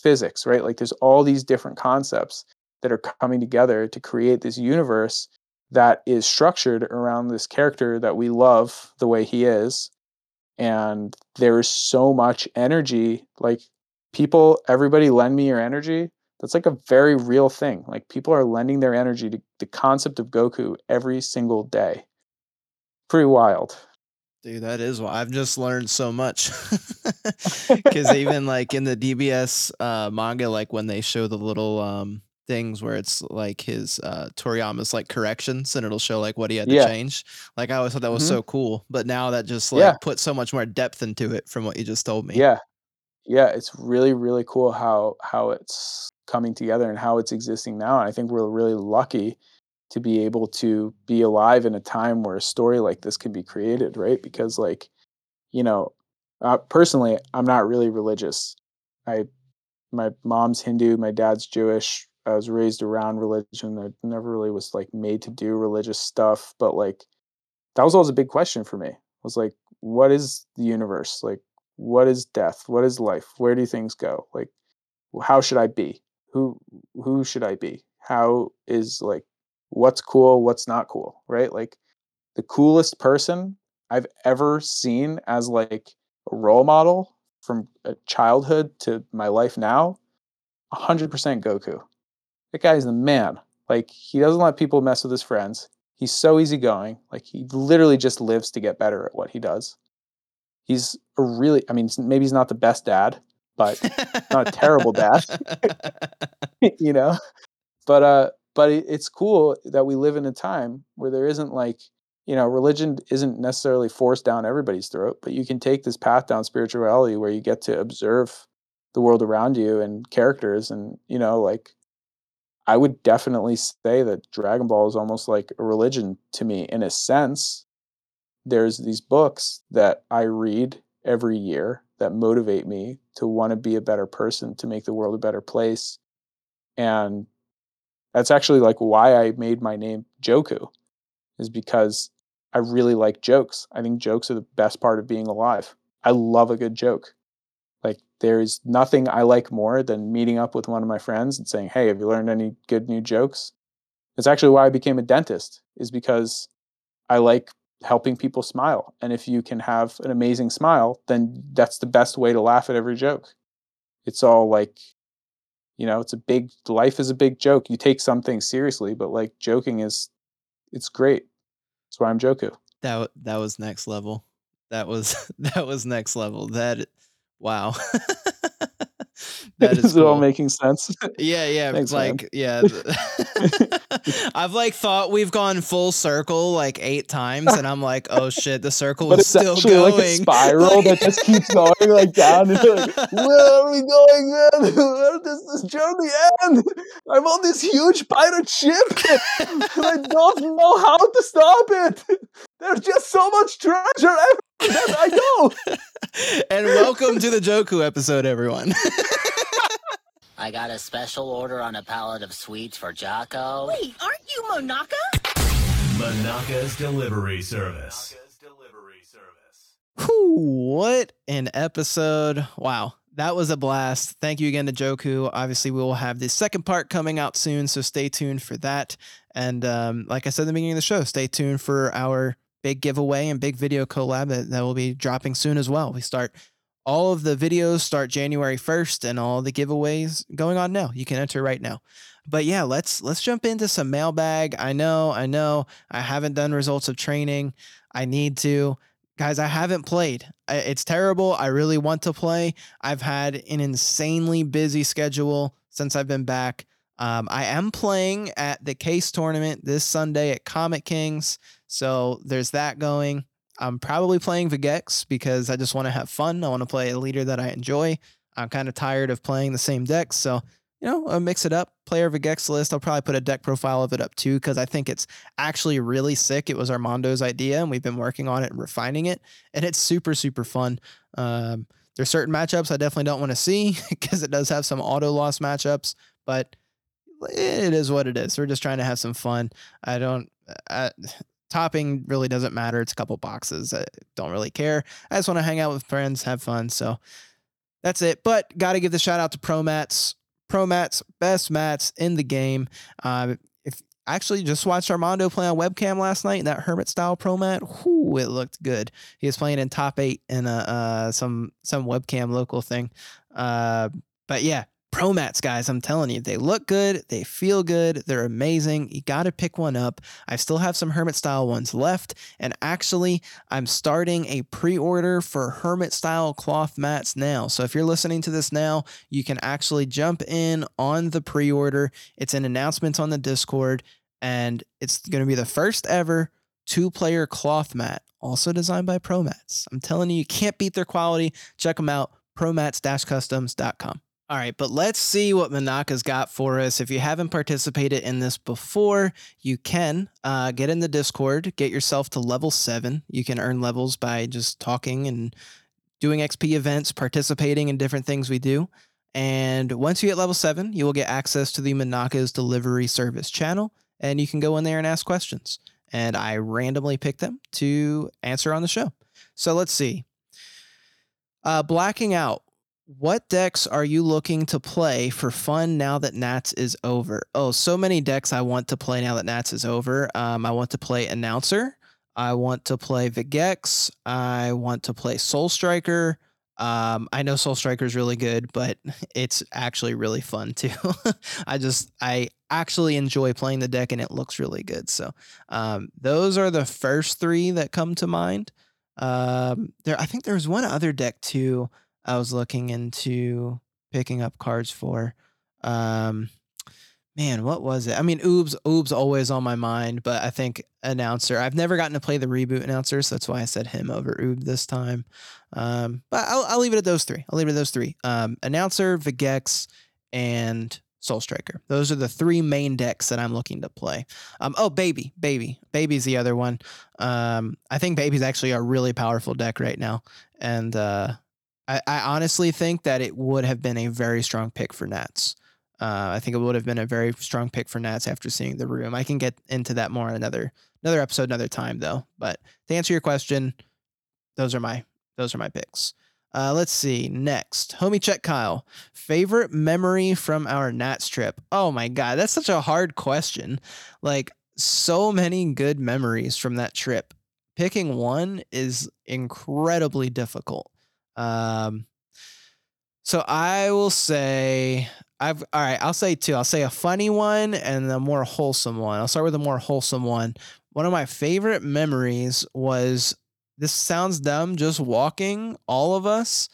physics right? Like there's all these different concepts that are coming together to create this universe that is structured around this character that we love the way he is. And there's so much energy like people everybody lend me your energy that's like a very real thing like people are lending their energy to the concept of goku every single day pretty wild Dude, that is why I've just learned so much. Because even like in the DBS uh, manga, like when they show the little um, things where it's like his uh, Toriyama's like corrections and it'll show like what he had to Yeah. change. Like I always thought that was Mhm. so cool, but now that just like Yeah. put so much more depth into it from what you just told me. yeah yeah it's really really cool how how it's coming together and how it's existing now and i think we're really lucky to be able to be alive in a time where a story like this can be created right because like you know uh, personally i'm not really religious i my mom's hindu my dad's jewish I was raised around religion. I never really was like made to do religious stuff, but like that was always a big question for me. I was like, what is the universe? Like, what is death? What is life? Where do things go? Like, how should I be? Who who should I be? How is like what's cool, what's not cool, right? Like the coolest person I've ever seen as like a role model from a childhood to my life now, 100% Goku. That guy's the man. Like he doesn't let people mess with his friends. He's so easygoing. Like he literally just lives to get better at what he does. He's a really, I mean, maybe he's not the best dad, but not a terrible dad, you know. But uh, but it's cool that we live in a time where there isn't like you know religion isn't necessarily forced down everybody's throat but you can take this path down spirituality where you get to observe the world around you and characters and you know like i would definitely say that dragon ball is almost like a religion to me in a sense there's these books that i read every year that motivate me to want to be a better person to make the world a better place and that's actually like why i made my name joku is because I really like jokes. I think jokes are the best part of being alive. I love a good joke. Like there's nothing I like more than meeting up with one of my friends and saying, "Hey, have you learned any good new jokes?" It's actually why I became a dentist is because I like helping people smile. And if you can have an amazing smile, then that's the best way to laugh at every joke. It's all like you know, it's a big life is a big joke. You take something seriously, but like joking is it's great. That's why I'm Joku. That that was next level. That was that was next level. That wow. that is, is cool. it all making sense? Yeah, yeah. Thanks, like, man. yeah. I've like thought we've gone full circle like eight times, and I'm like, oh shit, the circle but is still going. Like a spiral that just keeps going like down. And you're like, where are we going, man? Where does this journey end? I'm on this huge pirate ship, and I don't know how to stop it. There's just so much treasure everywhere that I go. and welcome to the Joku episode, everyone. I got a special order on a pallet of sweets for Jocko. Wait, aren't you Monaka? Monaka's delivery service. Monaka's delivery service. Whew, what an episode. Wow. That was a blast. Thank you again to Joku. Obviously, we will have the second part coming out soon, so stay tuned for that. And um, like I said in the beginning of the show, stay tuned for our big giveaway and big video collab that, that will be dropping soon as well. We start all of the videos start January 1st and all the giveaways going on now. You can enter right now. But yeah, let's let's jump into some mailbag. I know, I know I haven't done results of training. I need to. Guys, I haven't played. It's terrible. I really want to play. I've had an insanely busy schedule since I've been back. Um, I am playing at the case tournament this Sunday at Comet Kings. So there's that going. I'm probably playing Vegeks because I just want to have fun. I want to play a leader that I enjoy. I'm kind of tired of playing the same decks. So, you know, I'll mix it up. Player Vegeks list. I'll probably put a deck profile of it up too because I think it's actually really sick. It was Armando's idea and we've been working on it and refining it. And it's super, super fun. Um, there's certain matchups I definitely don't want to see because it does have some auto loss matchups, but it is what it is. We're just trying to have some fun. I don't. I, topping really doesn't matter. It's a couple boxes. I don't really care. I just want to hang out with friends, have fun. So that's it. But got to give the shout out to Pro Mats. Pro Mats, best mats in the game. Uh, if actually just watched Armando play on webcam last night, in that Hermit style Pro Mat, whoo, it looked good. He was playing in top eight in a, uh, some some webcam local thing. Uh, but yeah, Pro mats, guys, I'm telling you, they look good, they feel good, they're amazing. You got to pick one up. I still have some Hermit style ones left, and actually, I'm starting a pre order for Hermit style cloth mats now. So if you're listening to this now, you can actually jump in on the pre order. It's an announcement on the Discord, and it's going to be the first ever two player cloth mat, also designed by Pro Mats. I'm telling you, you can't beat their quality. Check them out, promats customs.com. All right, but let's see what Monaka's got for us. If you haven't participated in this before, you can uh, get in the Discord, get yourself to level seven. You can earn levels by just talking and doing XP events, participating in different things we do. And once you get level seven, you will get access to the Monaka's delivery service channel, and you can go in there and ask questions. And I randomly pick them to answer on the show. So let's see. Uh, blacking out. What decks are you looking to play for fun now that Nats is over? Oh, so many decks I want to play now that Nats is over. Um, I want to play Announcer. I want to play Vegeks. I want to play Soul Striker. Um, I know Soul Striker is really good, but it's actually really fun too. I just I actually enjoy playing the deck and it looks really good. So um, those are the first three that come to mind. Um, there I think there's one other deck too. I was looking into picking up cards for. Um, man, what was it? I mean, Oob's Oob's always on my mind, but I think announcer. I've never gotten to play the reboot announcer, so that's why I said him over Oob this time. Um, but I'll, I'll leave it at those three. I'll leave it at those three. Um, announcer, Vegeks, and Soul Striker. Those are the three main decks that I'm looking to play. Um, oh, Baby, Baby, Baby's the other one. Um, I think Baby's actually a really powerful deck right now, and uh, I, I honestly think that it would have been a very strong pick for Nats. Uh, I think it would have been a very strong pick for Nats after seeing the room. I can get into that more in another another episode, another time though. But to answer your question, those are my those are my picks. Uh, let's see. Next, homie check Kyle. Favorite memory from our Nats trip? Oh my god, that's such a hard question. Like so many good memories from that trip. Picking one is incredibly difficult. Um, so I will say I've all right. I'll say two. I'll say a funny one and a more wholesome one. I'll start with a more wholesome one. One of my favorite memories was this sounds dumb, just walking all of us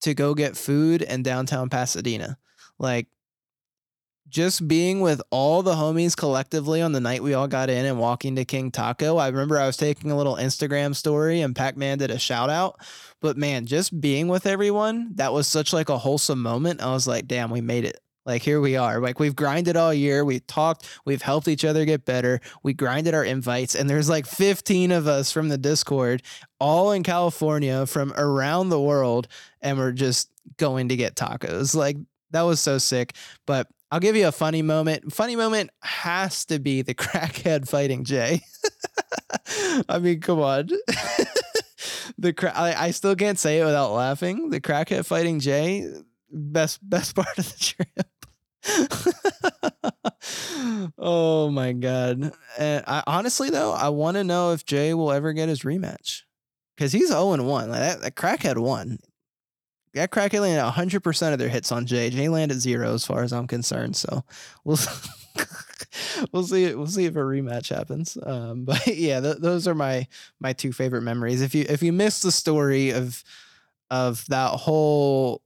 to go get food in downtown Pasadena. Like just being with all the homies collectively on the night we all got in and walking to King Taco. I remember I was taking a little Instagram story and Pac Man did a shout out. But man, just being with everyone, that was such like a wholesome moment. I was like, damn, we made it. Like here we are. Like we've grinded all year. We've talked. We've helped each other get better. We grinded our invites, and there's like 15 of us from the Discord, all in California from around the world, and we're just going to get tacos. Like that was so sick. But I'll give you a funny moment. Funny moment has to be the crackhead fighting Jay. I mean, come on. the cra- I, I still can't say it without laughing. The crackhead fighting Jay, best best part of the trip. oh my god! And I, honestly, though, I want to know if Jay will ever get his rematch because he's zero and one. Like that, that crackhead won. That crackhead landed hundred percent of their hits on Jay. Jay landed zero, as far as I'm concerned. So we'll we'll see. We'll see if a rematch happens. Um, but yeah, th- those are my my two favorite memories. If you if you missed the story of of that whole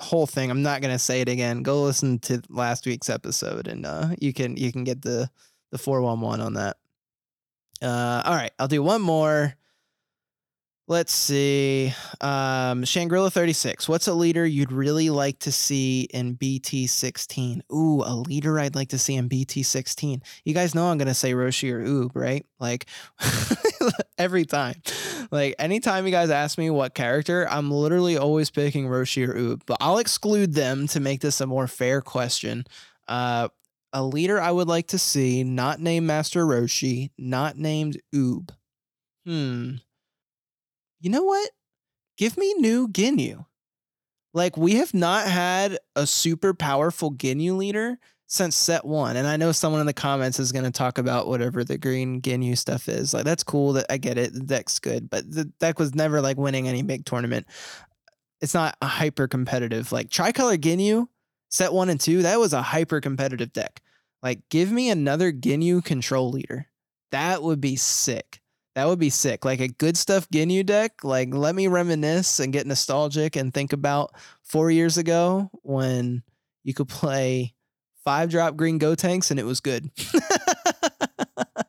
whole thing. I'm not gonna say it again. Go listen to last week's episode, and uh, you can you can get the the four one one on that. Uh, all right, I'll do one more. Let's see. Um, Shangri-La 36. What's a leader you'd really like to see in BT16? Ooh, a leader I'd like to see in BT16. You guys know I'm going to say Roshi or Oob, right? Like every time. Like anytime you guys ask me what character, I'm literally always picking Roshi or Oob, but I'll exclude them to make this a more fair question. Uh, a leader I would like to see, not named Master Roshi, not named Oob. Hmm you know what? Give me new Ginyu. Like we have not had a super powerful Ginyu leader since set one. And I know someone in the comments is going to talk about whatever the green Ginyu stuff is. Like that's cool that I get it. The deck's good, but the deck was never like winning any big tournament. It's not a hyper competitive like tricolor Ginyu set one and two. That was a hyper competitive deck. Like give me another Ginyu control leader. That would be sick. That would be sick. Like a good stuff Ginyu deck. Like let me reminisce and get nostalgic and think about four years ago when you could play five drop green go tanks and it was good.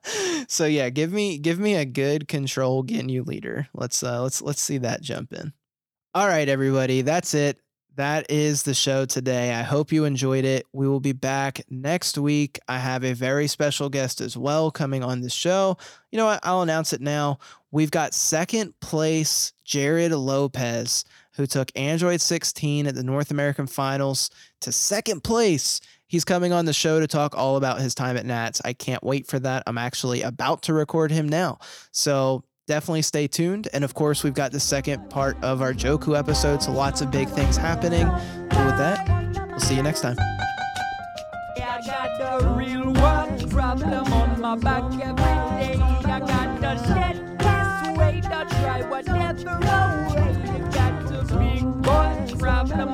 so yeah, give me give me a good control Ginyu leader. Let's uh let's let's see that jump in. All right, everybody, that's it that is the show today. I hope you enjoyed it. We will be back next week. I have a very special guest as well coming on the show. You know what? I'll announce it now. we've got second place Jared Lopez, who took Android 16 at the North American Finals to second place. He's coming on the show to talk all about his time at Nats. I can't wait for that. I'm actually about to record him now. So definitely stay tuned. And of course, we've got the second part of our Joku episode, so lots of big things happening. And with that, we'll see you next time. I got the real world problem on my back every day. I got the shit this way, try whatever. I got the big boy problem,